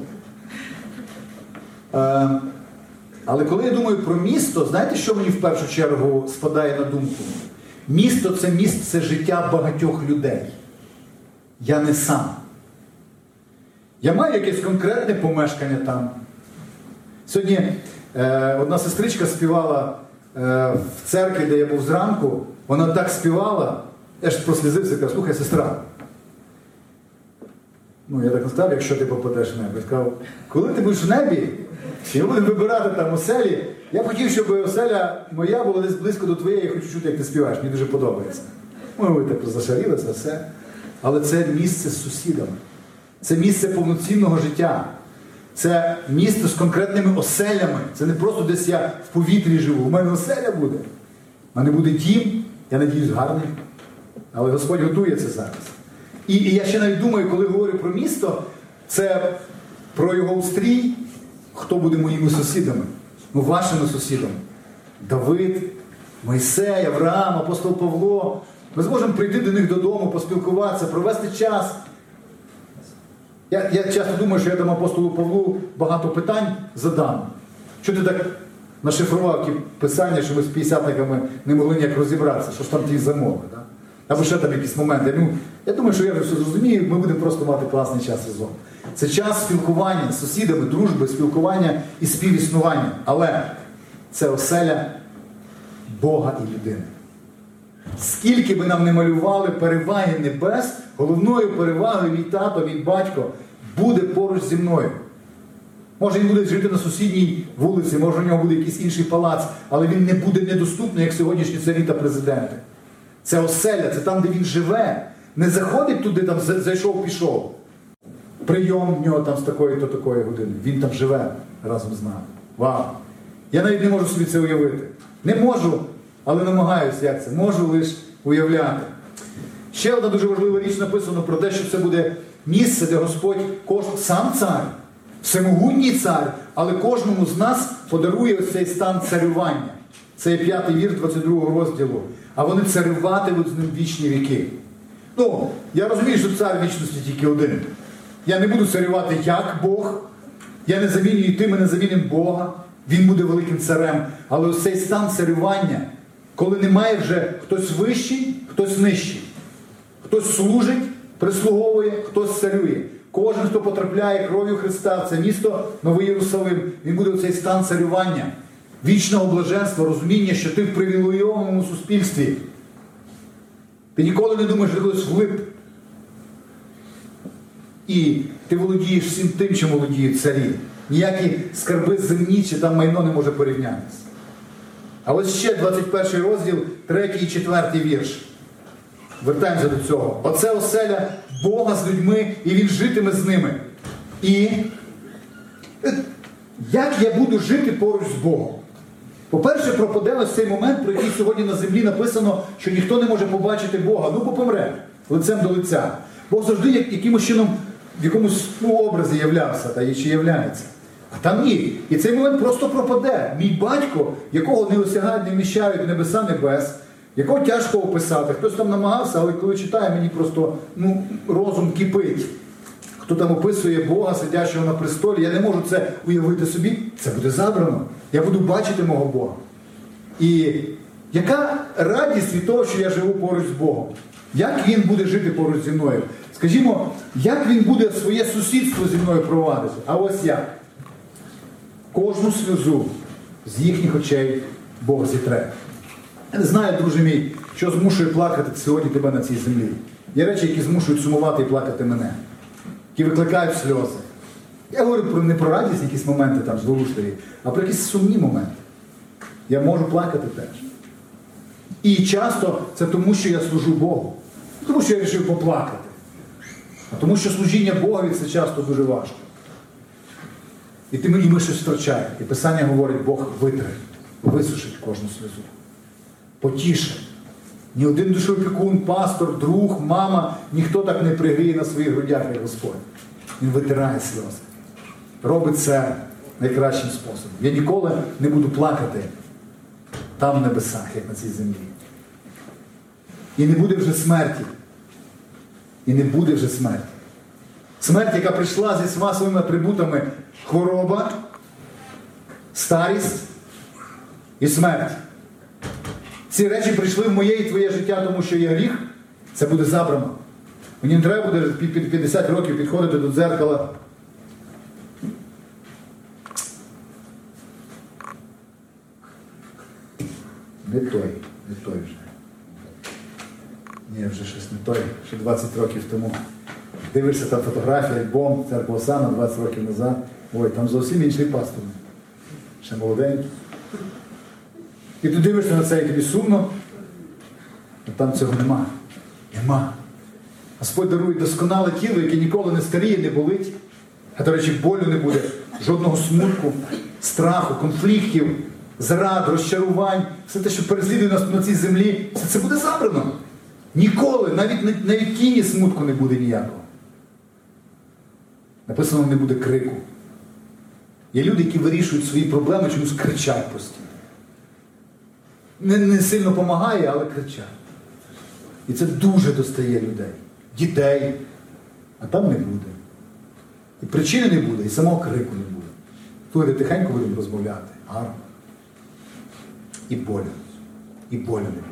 Е, але коли я думаю про місто, знаєте, що мені в першу чергу спадає на думку? Місто це місце життя багатьох людей. Я не сам. Я маю якесь конкретне помешкання там. Сьогодні е, одна сестричка співала в церкві, де я був зранку, вона так співала, я ж прослізився, кажу, слухай, сестра. Ну, я так не сказав, якщо ти попадеш в небо. Я сказав, коли ти будеш в небі, ми будемо вибирати там оселі, я б хотів, щоб оселя моя була десь близько до твоєї, я хочу чути, як ти співаєш, мені дуже подобається. Ну, ми так зашаріли це все. Але це місце з сусідами. Це місце повноцінного життя. Це місто з конкретними оселями. Це не просто десь я в повітрі живу. У мене оселя буде. У мене буде дім, я надіюсь, гарний. Але Господь готує це зараз. І, і я ще навіть думаю, коли говорю про місто, це про його устрій, хто буде моїми сусідами, ну вашими сусідами. Давид, Мойсей, Авраам, апостол Павло. Ми зможемо прийти до них додому, поспілкуватися, провести час. Я, я часто думаю, що я там апостолу Павлу багато питань задам. Що ти так нашифрував ті писання, що ми з п'ятдесятниками не могли ніяк розібратися, що ж там ті замови. Да? Або ще там якісь моменти. Ну, я думаю, що я вже все зрозумію, ми будемо просто мати класний час разом. Це час спілкування з сусідами, дружби, спілкування і співіснування. Але це оселя Бога і людини. Скільки би нам не малювали переваги небес, головною перевагою мій тато, мій батько буде поруч зі мною. Може він буде жити на сусідній вулиці, може у нього буде якийсь інший палац, але він не буде недоступний, як сьогоднішні царі та президенти. Це оселя, це там, де він живе. Не заходить туди, там зайшов, пішов. Прийом в нього там з такої то такої години. Він там живе разом з нами. Вау! Я навіть не можу собі це уявити. Не можу, але намагаюся, як це. Можу лише уявляти. Ще одна дуже важлива річ написано про те, що це буде місце, де Господь кож... сам цар, всемогутній цар, але кожному з нас подарує ось цей стан царювання. Це є п'ятий вір 22 розділу. А вони царюватимуть з ним вічні віки. Ну, я розумію, що цар вічності тільки один. Я не буду царювати як Бог. Я не замінюю ти, ми не замінимо Бога. Він буде великим царем. Але ось цей стан царювання, коли немає вже хтось вищий, хтось нижчий. Хтось служить, прислуговує, хтось царює. Кожен, хто потрапляє кров'ю Христа це місто, Новий Єрусалим, він буде в цей стан царювання, вічного блаженства, розуміння, що ти в привілейованому суспільстві. Ти ніколи не думаєш, що ти колись влип. І ти володієш всім тим, чим володіють царі. Ніякі скарби земні чи там майно не може порівнятися. А ось ще 21 розділ, 3 і 4 вірш. Вертаємося до цього. Оце оселя Бога з людьми, і Він житиме з ними. І е, як я буду жити поруч з Богом? По-перше, пропаде ось цей момент, про який сьогодні на землі написано, що ніхто не може побачити Бога, ну бо помре лицем до лиця. Бог завжди як, якимось чином в якомусь ну, образі являвся та і чи являється. А там ні. І цей момент просто пропаде. Мій батько, якого не осягають, не вміщають небеса небес, якого тяжко описати. Хтось там намагався, але коли читає, мені просто ну, розум кипить. Хто там описує Бога, сидячого на престолі, я не можу це уявити собі, це буде забрано. Я буду бачити мого Бога. І яка радість від того, що я живу поруч з Богом? Як він буде жити поруч зі мною? Скажімо, як він буде своє сусідство зі мною провадити? А ось як? Кожну сльозу з їхніх очей Бог зітре. Я не знаю, друже мій, що змушує плакати сьогодні тебе на цій землі. Є речі, які змушують сумувати і плакати мене, які викликають сльози. Я говорю про не про радість, якісь моменти там зловушливі, а про якісь сумні моменти. Я можу плакати теж. І часто це тому, що я служу Богу. Тому що я вирішив поплакати. А тому що служіння Богові це часто дуже важко. І ти і ми щось втрачаємо. І Писання говорить, Бог витре, висушить кожну сльозу. Потіше. Ні один душопікун, пастор, друг, мама, ніхто так не пригріє на своїх грудях, як Господь. Він витирає сльози. Робить це найкращим способом. Я ніколи не буду плакати там в небесах, як на цій землі. І не буде вже смерті. І не буде вже смерті. Смерть, яка прийшла зі всіма своїми атрибутами хвороба, старість і смерть. Ці речі прийшли в моє і твоє життя, тому що є гріх, це буде забрано. Мені не треба буде під 50 років підходити до дзеркала. Не той, не той вже. Ні, вже щось не той, ще 20 років тому. Дивишся там фотографія, альбом, церква Осана 20 років назад. Ой, там зовсім інший пастор. Ще молоденький. І ти дивишся на це і тобі сумно, а там цього нема. Нема. Господь дарує досконале тіло, яке ніколи не старіє, не болить. А до речі, болю не буде, жодного смутку, страху, конфліктів, зрад, розчарувань, все те, що переслідує нас на цій землі, все це буде забрано. Ніколи, навіть навіть тіні смутку не буде ніякого. Написано, не буде крику. Є люди, які вирішують свої проблеми, чомусь кричать постійно. Не, не сильно допомагає, але кричать. І це дуже достає людей, дітей, а там не буде. І причини не буде, і самого крику не буде. Тут тихенько будемо розмовляти. Гарно. І болю. І болю не буде.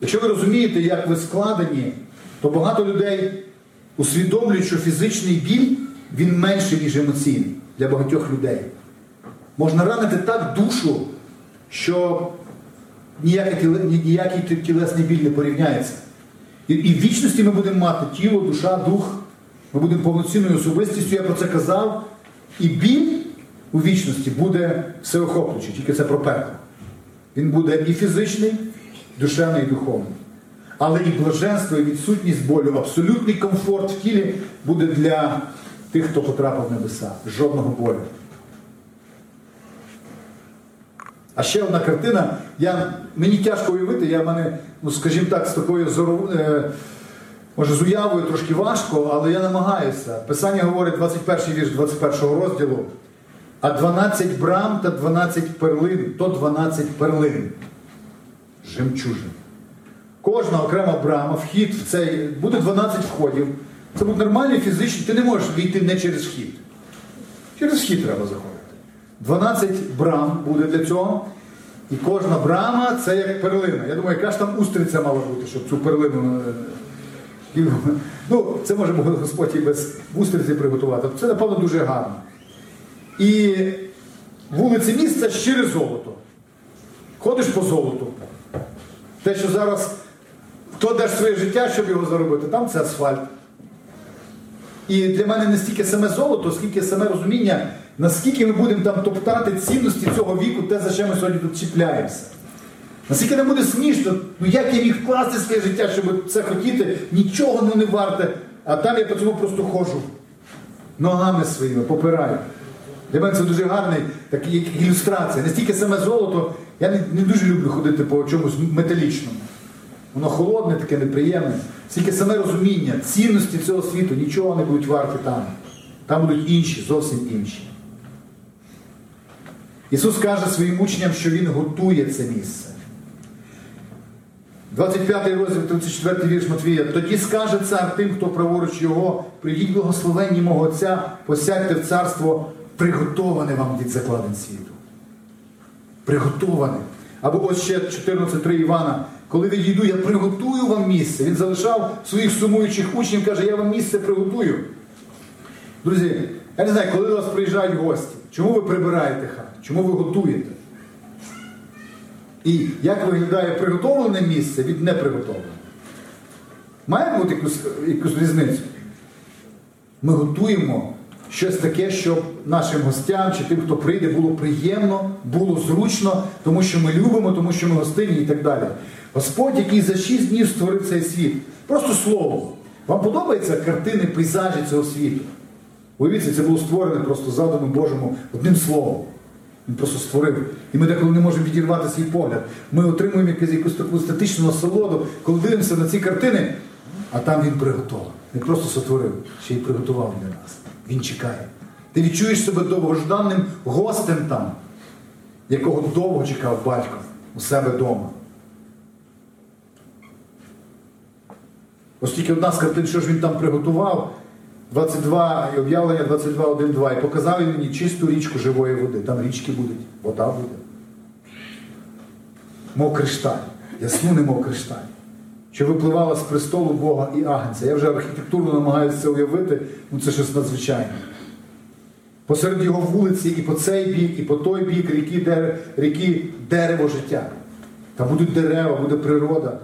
Якщо ви розумієте, як ви складені, то багато людей усвідомлюють, що фізичний біль він менший, ніж емоційний для багатьох людей. Можна ранити так душу, що ніякий, ніякий тілесний біль не порівняється. І, і в вічності ми будемо мати тіло, душа, дух, ми будемо повноцінною особистістю, я про це казав. І біль у вічності буде всеохоплюючий, тільки це про пекло. Він буде і фізичний, душевний, і духовний. Але і блаженство, і відсутність болю, абсолютний комфорт в тілі буде для тих, хто потрапив в небеса. Жодного болю. А ще одна картина, я, мені тяжко уявити, я мене, ну скажімо так, з такою е, може з уявою трошки важко, але я намагаюся. Писання говорить 21 вірш 21 розділу, а 12 брам та 12 перлин, то 12 перлин. Жемчужин. Кожна окрема брама, вхід в цей, буде 12 входів. Це будуть нормальні фізичні, ти не можеш війти не через вхід. Через вхід треба заходити. 12 брам буде для цього. І кожна брама це як перлина. Я думаю, яка ж там устриця мала бути, щоб цю перлину. е, Ну, це може Господь і без устриці приготувати. Це, напевно, дуже гарно. І вулиці міста щире золото. Ходиш по золоту. Те, що зараз хто дасть своє життя, щоб його заробити, там це асфальт. І для мене не стільки саме золото, скільки саме розуміння, наскільки ми будемо там топтати цінності цього віку, те, за що ми сьогодні тут чіпляємося. Наскільки не буде смішно, ну як я міг вкласти своє життя, щоб це хотіти, нічого не варте, а там я по цьому просто ходжу. Ногами своїми, попираю. Для мене це дуже гарна така ілюстрація. Не стільки саме золото, я не, не дуже люблю ходити по чомусь металічному. Воно холодне, таке неприємне. Стільки саме розуміння, цінності цього світу, нічого не будуть варті там. Там будуть інші, зовсім інші. Ісус каже своїм учням, що Він готує це місце. 25 розділ, 34 вірш Матвія. Тоді скаже цар тим, хто праворуч його, прийдіть благословенні мого Отця, посядьте в царство, приготоване вам від закладень світу. Приготоване. Або ось ще 14.3 Івана. Коли відійду, я приготую вам місце. Він залишав своїх сумуючих учнів, каже, я вам місце приготую. Друзі, я не знаю, коли до вас приїжджають гості, чому ви прибираєте хату? Чому ви готуєте? І як виглядає приготовлене місце від неприготовленого? Має бути якусь, якусь різницю? Ми готуємо щось таке, щоб нашим гостям чи тим, хто прийде, було приємно, було зручно, тому що ми любимо, тому що ми гостинні і так далі. Господь, який за шість днів створив цей світ, просто слово. Вам подобаються картини, пейзажі цього світу? Уявіться, це було створене просто задумом Божому одним словом. Він просто створив. І ми деколи не можемо відірвати свій погляд. Ми отримуємо якусь, таку статичну насолоду, коли дивимося на ці картини, а там він приготував. Не просто сотворив, ще й приготував для нас. Він чекає. Ти відчуєш себе довгожданним гостем там, якого довго чекав батько у себе вдома. Оскільки одна з картин, що ж він там приготував, 22, і об'явлення 22, 1, 2, і показав він мені чисту річку живої води. Там річки будуть, вода буде. Мов кришталь, ясну немов кришталь, що випливала з престолу Бога і Агнця. Я вже архітектурно намагаюся це уявити, ну це щось надзвичайне. Посеред його вулиці і по цей бік, і по той бік ріки, дере- ріки дерево життя. Там будуть дерева, буде природа.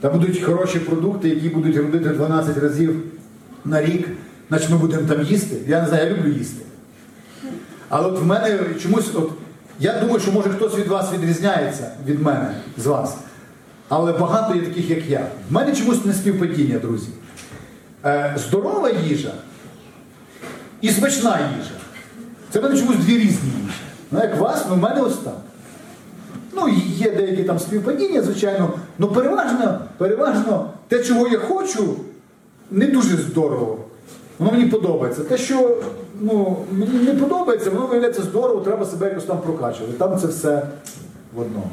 Там будуть хороші продукти, які будуть родити 12 разів на рік. Значить ми будемо там їсти. Я не знаю, я люблю їсти. Але от в мене чомусь, от, я думаю, що може хтось від вас відрізняється від мене, з вас. Але багато є таких, як я. В мене чомусь не співпадіння, друзі. Е, здорова їжа і смачна їжа. Це в мене чомусь дві різні їжі. Ну, як вас, ну в мене ось так. Ну, є деякі там співпадіння, звичайно, але переважно, переважно те, чого я хочу, не дуже здорово. Воно мені подобається. Те, що ну, мені не подобається, воно виявляється здорово, треба себе якось там прокачувати. Там це все в одному.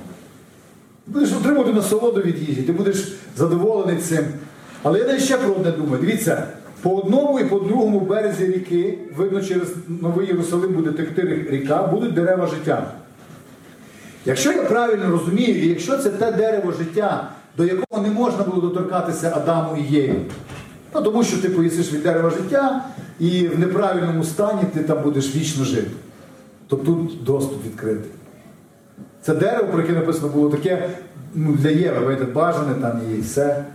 Будеш отримувати насолоду від їжі, ти будеш задоволений цим. Але я ще про одне думаю. Дивіться, по одному і по другому березі ріки, видно, через Новий Єрусалим буде текти ріка, будуть дерева життя. Якщо я правильно розумію, і якщо це те дерево життя, до якого не можна було доторкатися Адаму і Єві, ну тому що ти поїсиш від дерева життя, і в неправильному стані ти там будеш вічно жити, то тут доступ відкритий. Це дерево, про яке написано було таке ну, для Єви, бачите, бажане там і все.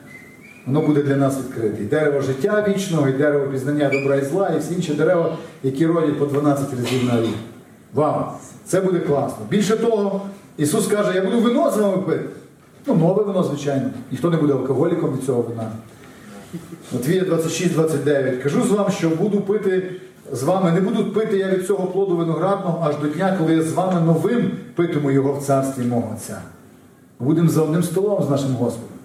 Воно буде для нас відкрите. І дерево життя вічного, і дерево пізнання добра і зла, і всі інші дерева, які родять по 12 разів на рік. Вам! Це буде класно. Більше того, Ісус каже, я буду вино з вами пити. Ну, нове вино, звичайно. Ніхто не буде алкоголіком від цього вина. Матвія 26-29. Кажу з вам, що буду пити з вами, не буду пити я від цього плоду виноградного аж до дня, коли я з вами новим питиму його в царстві мого Отця. Будемо за одним столом з нашим Господом.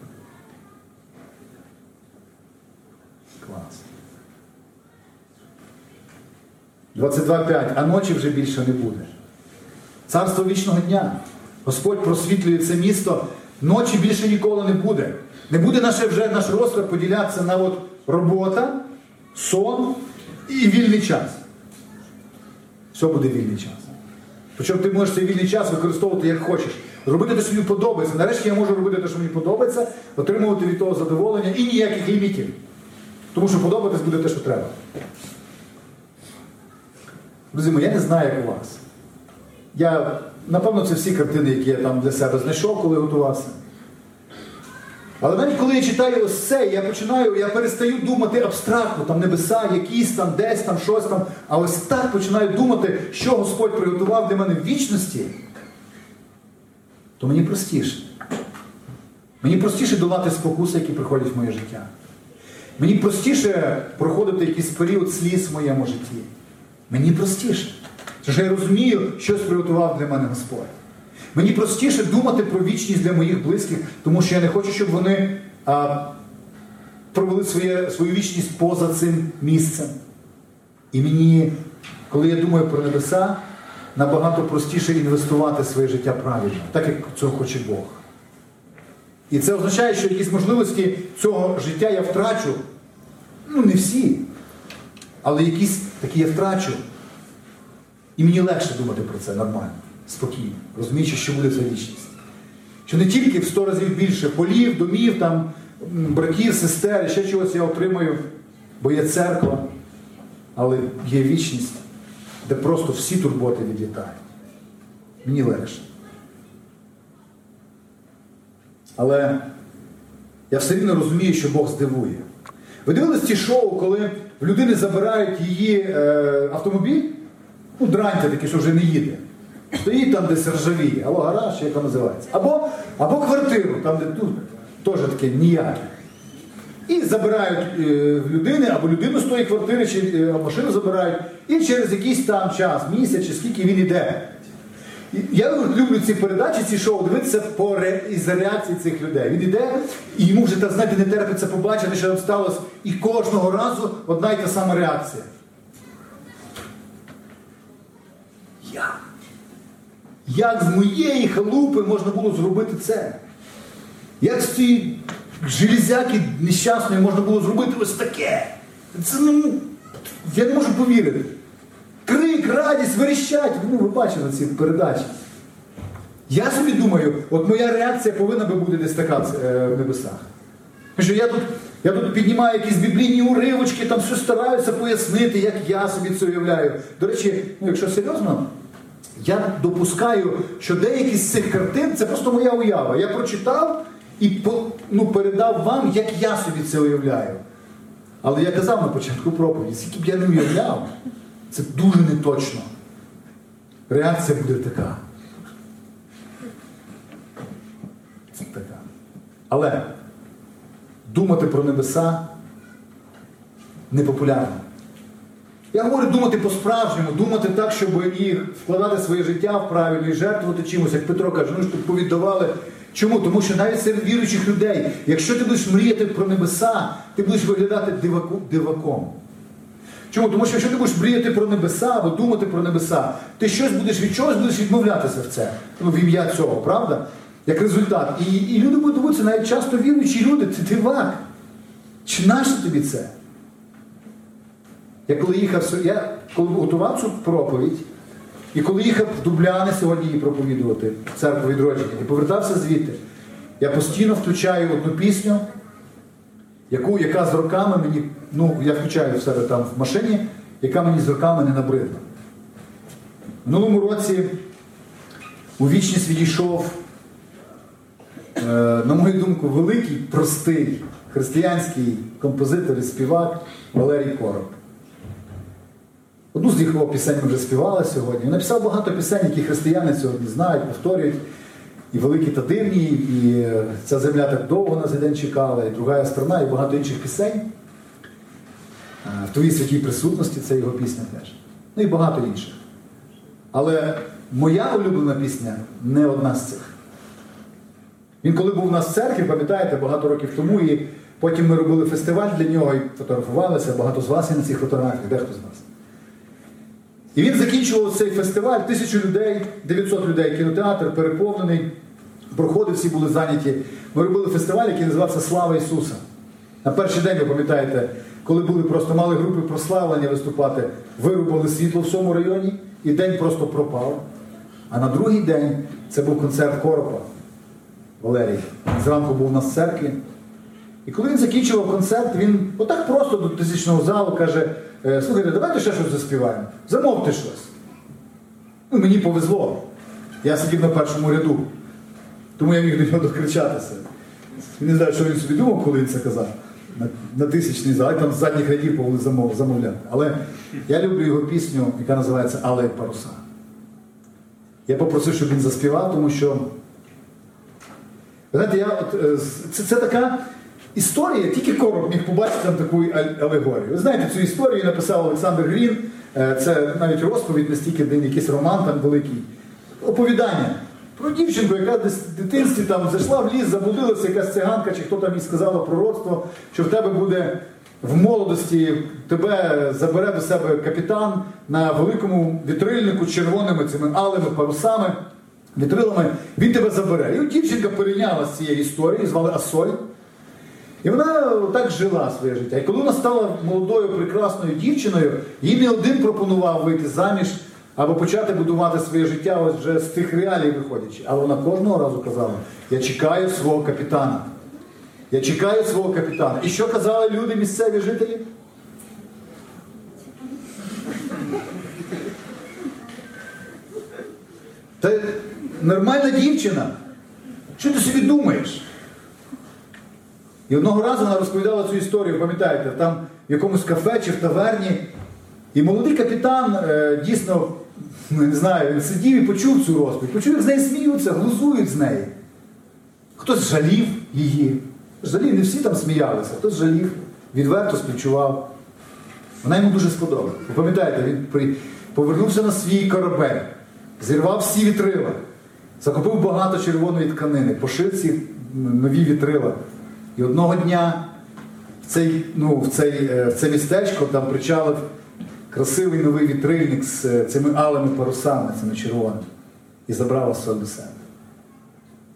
Клас. 22.5. А ночі вже більше не буде. Царство вічного дня. Господь просвітлює це місто. Ночі більше ніколи не буде. Не буде наше вже наш розклад поділятися на от робота, сон і вільний час. Все буде вільний час. Причому ти можеш цей вільний час використовувати як хочеш. Робити те, що тобі подобається. Нарешті я можу робити те, що мені подобається, отримувати від того задоволення і ніяких лімітів. Тому що подобатись буде те, що треба. Друзі мої, я не знаю, як у вас. Я, напевно, це всі картини, які я там для себе знайшов, коли готувався. Але навіть коли я читаю ось це, я починаю, я перестаю думати абстрактно, там небеса, якісь там, десь там, щось там. А ось так починаю думати, що Господь приготував для мене в вічності, то мені простіше. Мені простіше долати спокуси, які приходять в моє життя. Мені простіше проходити якийсь період сліз в моєму житті. Мені простіше. Тому що я розумію, щось приготував для мене Господь. Мені простіше думати про вічність для моїх близьких, тому що я не хочу, щоб вони а, провели своє, свою вічність поза цим місцем. І мені, коли я думаю про небеса, набагато простіше інвестувати своє життя правильно, так як цього хоче Бог. І це означає, що якісь можливості цього життя я втрачу. Ну, не всі. Але якісь такі я втрачу. І мені легше думати про це нормально, спокійно, розуміючи, що буде ця вічність. Що не тільки в сто разів більше полів, домів, там, м, братів, сестер, ще чогось я отримаю, бо є церква, але є вічність, де просто всі турботи відлітають. Мені легше. Але я все рівно розумію, що Бог здивує. Ви дивились ті шоу, коли в людини забирають її е, автомобіль? Ну, дрантя таке, що вже не їде. Стоїть там, десь ржавіє, або гараж, як називається. Або, або квартиру, там, де тут теж таке ніяке. і забирають е, людини або людину з тої квартири, чи е, машину забирають, і через якийсь там час, місяць, чи скільки він іде. І Я люблю ці передачі, ці шоу, дивитися по ре... із цих людей. Він іде, і йому вже так знаєте, не терпиться побачити, що там сталося. І кожного разу одна й та сама реакція. Як? Як з моєї халупи можна було зробити це? Як з цієї железяки нещасної можна було зробити ось таке? Це ну, я не можу повірити. Крик, радість, верещать. Ну, ви бачили ці передачі. Я собі думаю, от моя реакція повинна би бути десь така е, в небесах. Що я тут, я тут піднімаю якісь біблійні уривочки, там все стараюся пояснити, як я собі це уявляю. До речі, ну, якщо серйозно, я допускаю, що деякі з цих картин це просто моя уява. Я прочитав і ну, передав вам, як я собі це уявляю. Але я казав на початку проповіді, скільки б я не уявляв, це дуже неточно. Реакція буде така. Це така. Але думати про небеса непопулярно. Я говорю думати по-справжньому, думати так, щоб і вкладати своє життя в правильно і жертвувати чимось, як Петро каже, ну тут повіддавали. Чому? Тому що навіть серед віруючих людей, якщо ти будеш мріяти про небеса, ти будеш виглядати диваку, диваком. Чому? Тому що якщо ти будеш мріяти про небеса або думати про небеса, ти щось будеш від чогось будеш відмовлятися в це. Ну, в ім'я цього, правда? Як результат. І, і люди будуть дивитися, навіть часто віруючі люди, ти дивак. Чи нащо тобі це? Я коли їхав, я коли готував цю проповідь, і коли їхав в Дубляни сьогодні її проповідувати, церкву відродження, і повертався звідти, я постійно включаю одну пісню, яку, яка з роками мені, ну, я включаю в себе там в машині, яка мені з роками не набридла. В минулому році у вічність відійшов, е, на мою думку, великий, простий християнський композитор і співак Валерій Короб. Одну з їх його пісень ми вже співали сьогодні. Він написав багато пісень, які християни сьогодні знають, повторюють. І великі та дивні, і е, ця земля так довго нас один чекала, і друга страна, і багато інших пісень. Е, В твоїй святій присутності це його пісня теж. Ну і багато інших. Але моя улюблена пісня не одна з цих. Він коли був у нас в церкві, пам'ятаєте, багато років тому, і потім ми робили фестиваль для нього і фотографувалися, багато з вас є на цих фотографіях, дехто з вас. І він закінчував цей фестиваль, тисячу людей, 900 людей, кінотеатр переповнений, проходи всі були зайняті. Ми робили фестиваль, який називався Слава Ісуса. На перший день, ви пам'ятаєте, коли були просто мали групи прославлення виступати, вирубали світло в всьому районі, і день просто пропав. А на другий день це був концерт Коропа. Валерій. Зранку був в церкві. І коли він закінчував концерт, він отак просто до тисячного залу каже: «Е, слухайте, давайте ще щось заспіваємо. Замовте щось. Ну, мені повезло. Я сидів на першому ряду. Тому я міг до нього докричатися. Не знаю, що він собі думав, коли він це казав. На, на тисячний зал, там з задніх рядів повинні замов, замовляти. Але я люблю його пісню, яка називається Але паруса. Я попросив, щоб він заспівав, тому що знаєте, я от, е, це, це така історія, тільки короб міг побачити там таку алегорію. Ви знаєте, цю історію написав Олександр Грін. Е, Це навіть розповідь, настільки один якийсь роман там великий. Оповідання про дівчинку, яка десь в дитинстві там зайшла в ліс, заблудилася якась циганка, чи хто там їй сказала пророцтво, що в тебе буде в молодості, тебе забере до себе капітан на великому вітрильнику з червоними цими алими парусами вітрилами, він тебе забере. І дівчинка перейняла з цієї історії, звали Асоль. І вона так жила своє життя. І коли вона стала молодою, прекрасною дівчиною, їй не один пропонував вийти заміж або почати будувати своє життя ось вже з тих реалій виходячи. Але вона кожного разу казала: я чекаю свого капітана. Я чекаю свого капітана. І що казали люди, місцеві жителі? Та нормальна дівчина. Що ти собі думаєш? І одного разу вона розповідала цю історію, пам'ятаєте, там в якомусь кафе чи в таверні. І молодий капітан е, дійсно, ну, не знаю, він сидів і почув цю розповідь, почув, як з неї сміються, глузують з неї. Хтось жалів її, Жалів, не всі там сміялися, хтось жалів, відверто співчував. Вона йому дуже сподобалась. Ви пам'ятаєте, він повернувся на свій корабель, зірвав всі вітрила, закупив багато червоної тканини, пошив ці нові вітрила. І одного дня в, цей, ну, в, цей, е, в це містечко там причалив красивий новий вітрильник з е, цими алими парусами, цими червоними, і забрав до себе.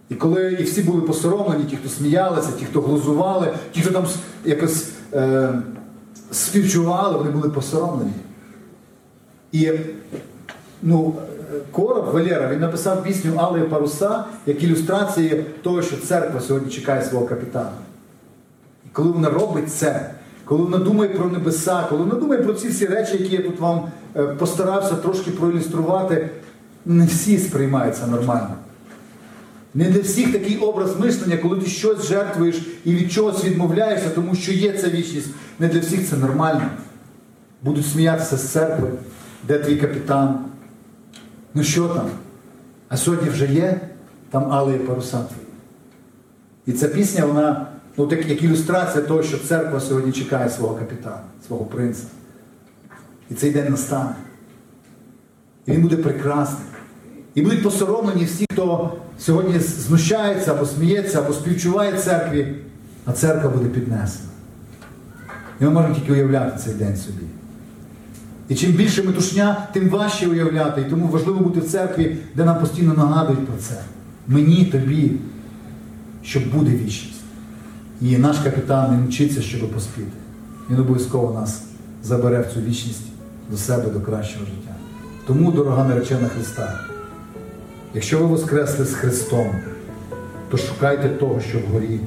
І коли і всі були посоромлені, ті, хто сміялися, ті, хто глузували, ті, хто там якось е, співчували, вони були посоромлені. І ну, Короб Валера, він написав пісню Алли Паруса як ілюстрації того, що церква сьогодні чекає свого капітана. Коли вона робить це, коли вона думає про небеса, коли вона думає про ці всі речі, які я тут вам е, постарався трошки проілюструвати, не всі сприймаються нормально. Не для всіх такий образ мислення, коли ти щось жертвуєш і від чогось відмовляєшся, тому що є ця вічність. Не для всіх це нормально. Будуть сміятися з церкви, де твій капітан. Ну що там? А сьогодні вже є там алеї паруса твої. І ця пісня, вона ну, так, як ілюстрація того, що церква сьогодні чекає свого капітана, свого принца. І цей день настане. І він буде прекрасний. І будуть посоромлені всі, хто сьогодні знущається або сміється, або співчуває церкві, а церква буде піднесена. І ми можемо тільки уявляти цей день собі. І чим більше метушня, тим важче уявляти. І тому важливо бути в церкві, де нам постійно нагадують про це. Мені, тобі, що буде вічність. І наш капітан не мчиться, щоб поспіти. Він обов'язково нас забере в цю вічність до себе, до кращого життя. Тому, дорога наречена Христа, якщо ви воскресли з Христом, то шукайте того, що вгорі,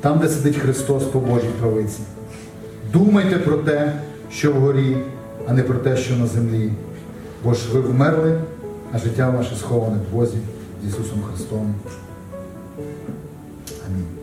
там, де сидить Христос по Божій правиці. Думайте про те, що вгорі, а не про те, що на землі. Бо ж ви вмерли, а життя ваше сховане в Бозі з Ісусом Христом. Амінь.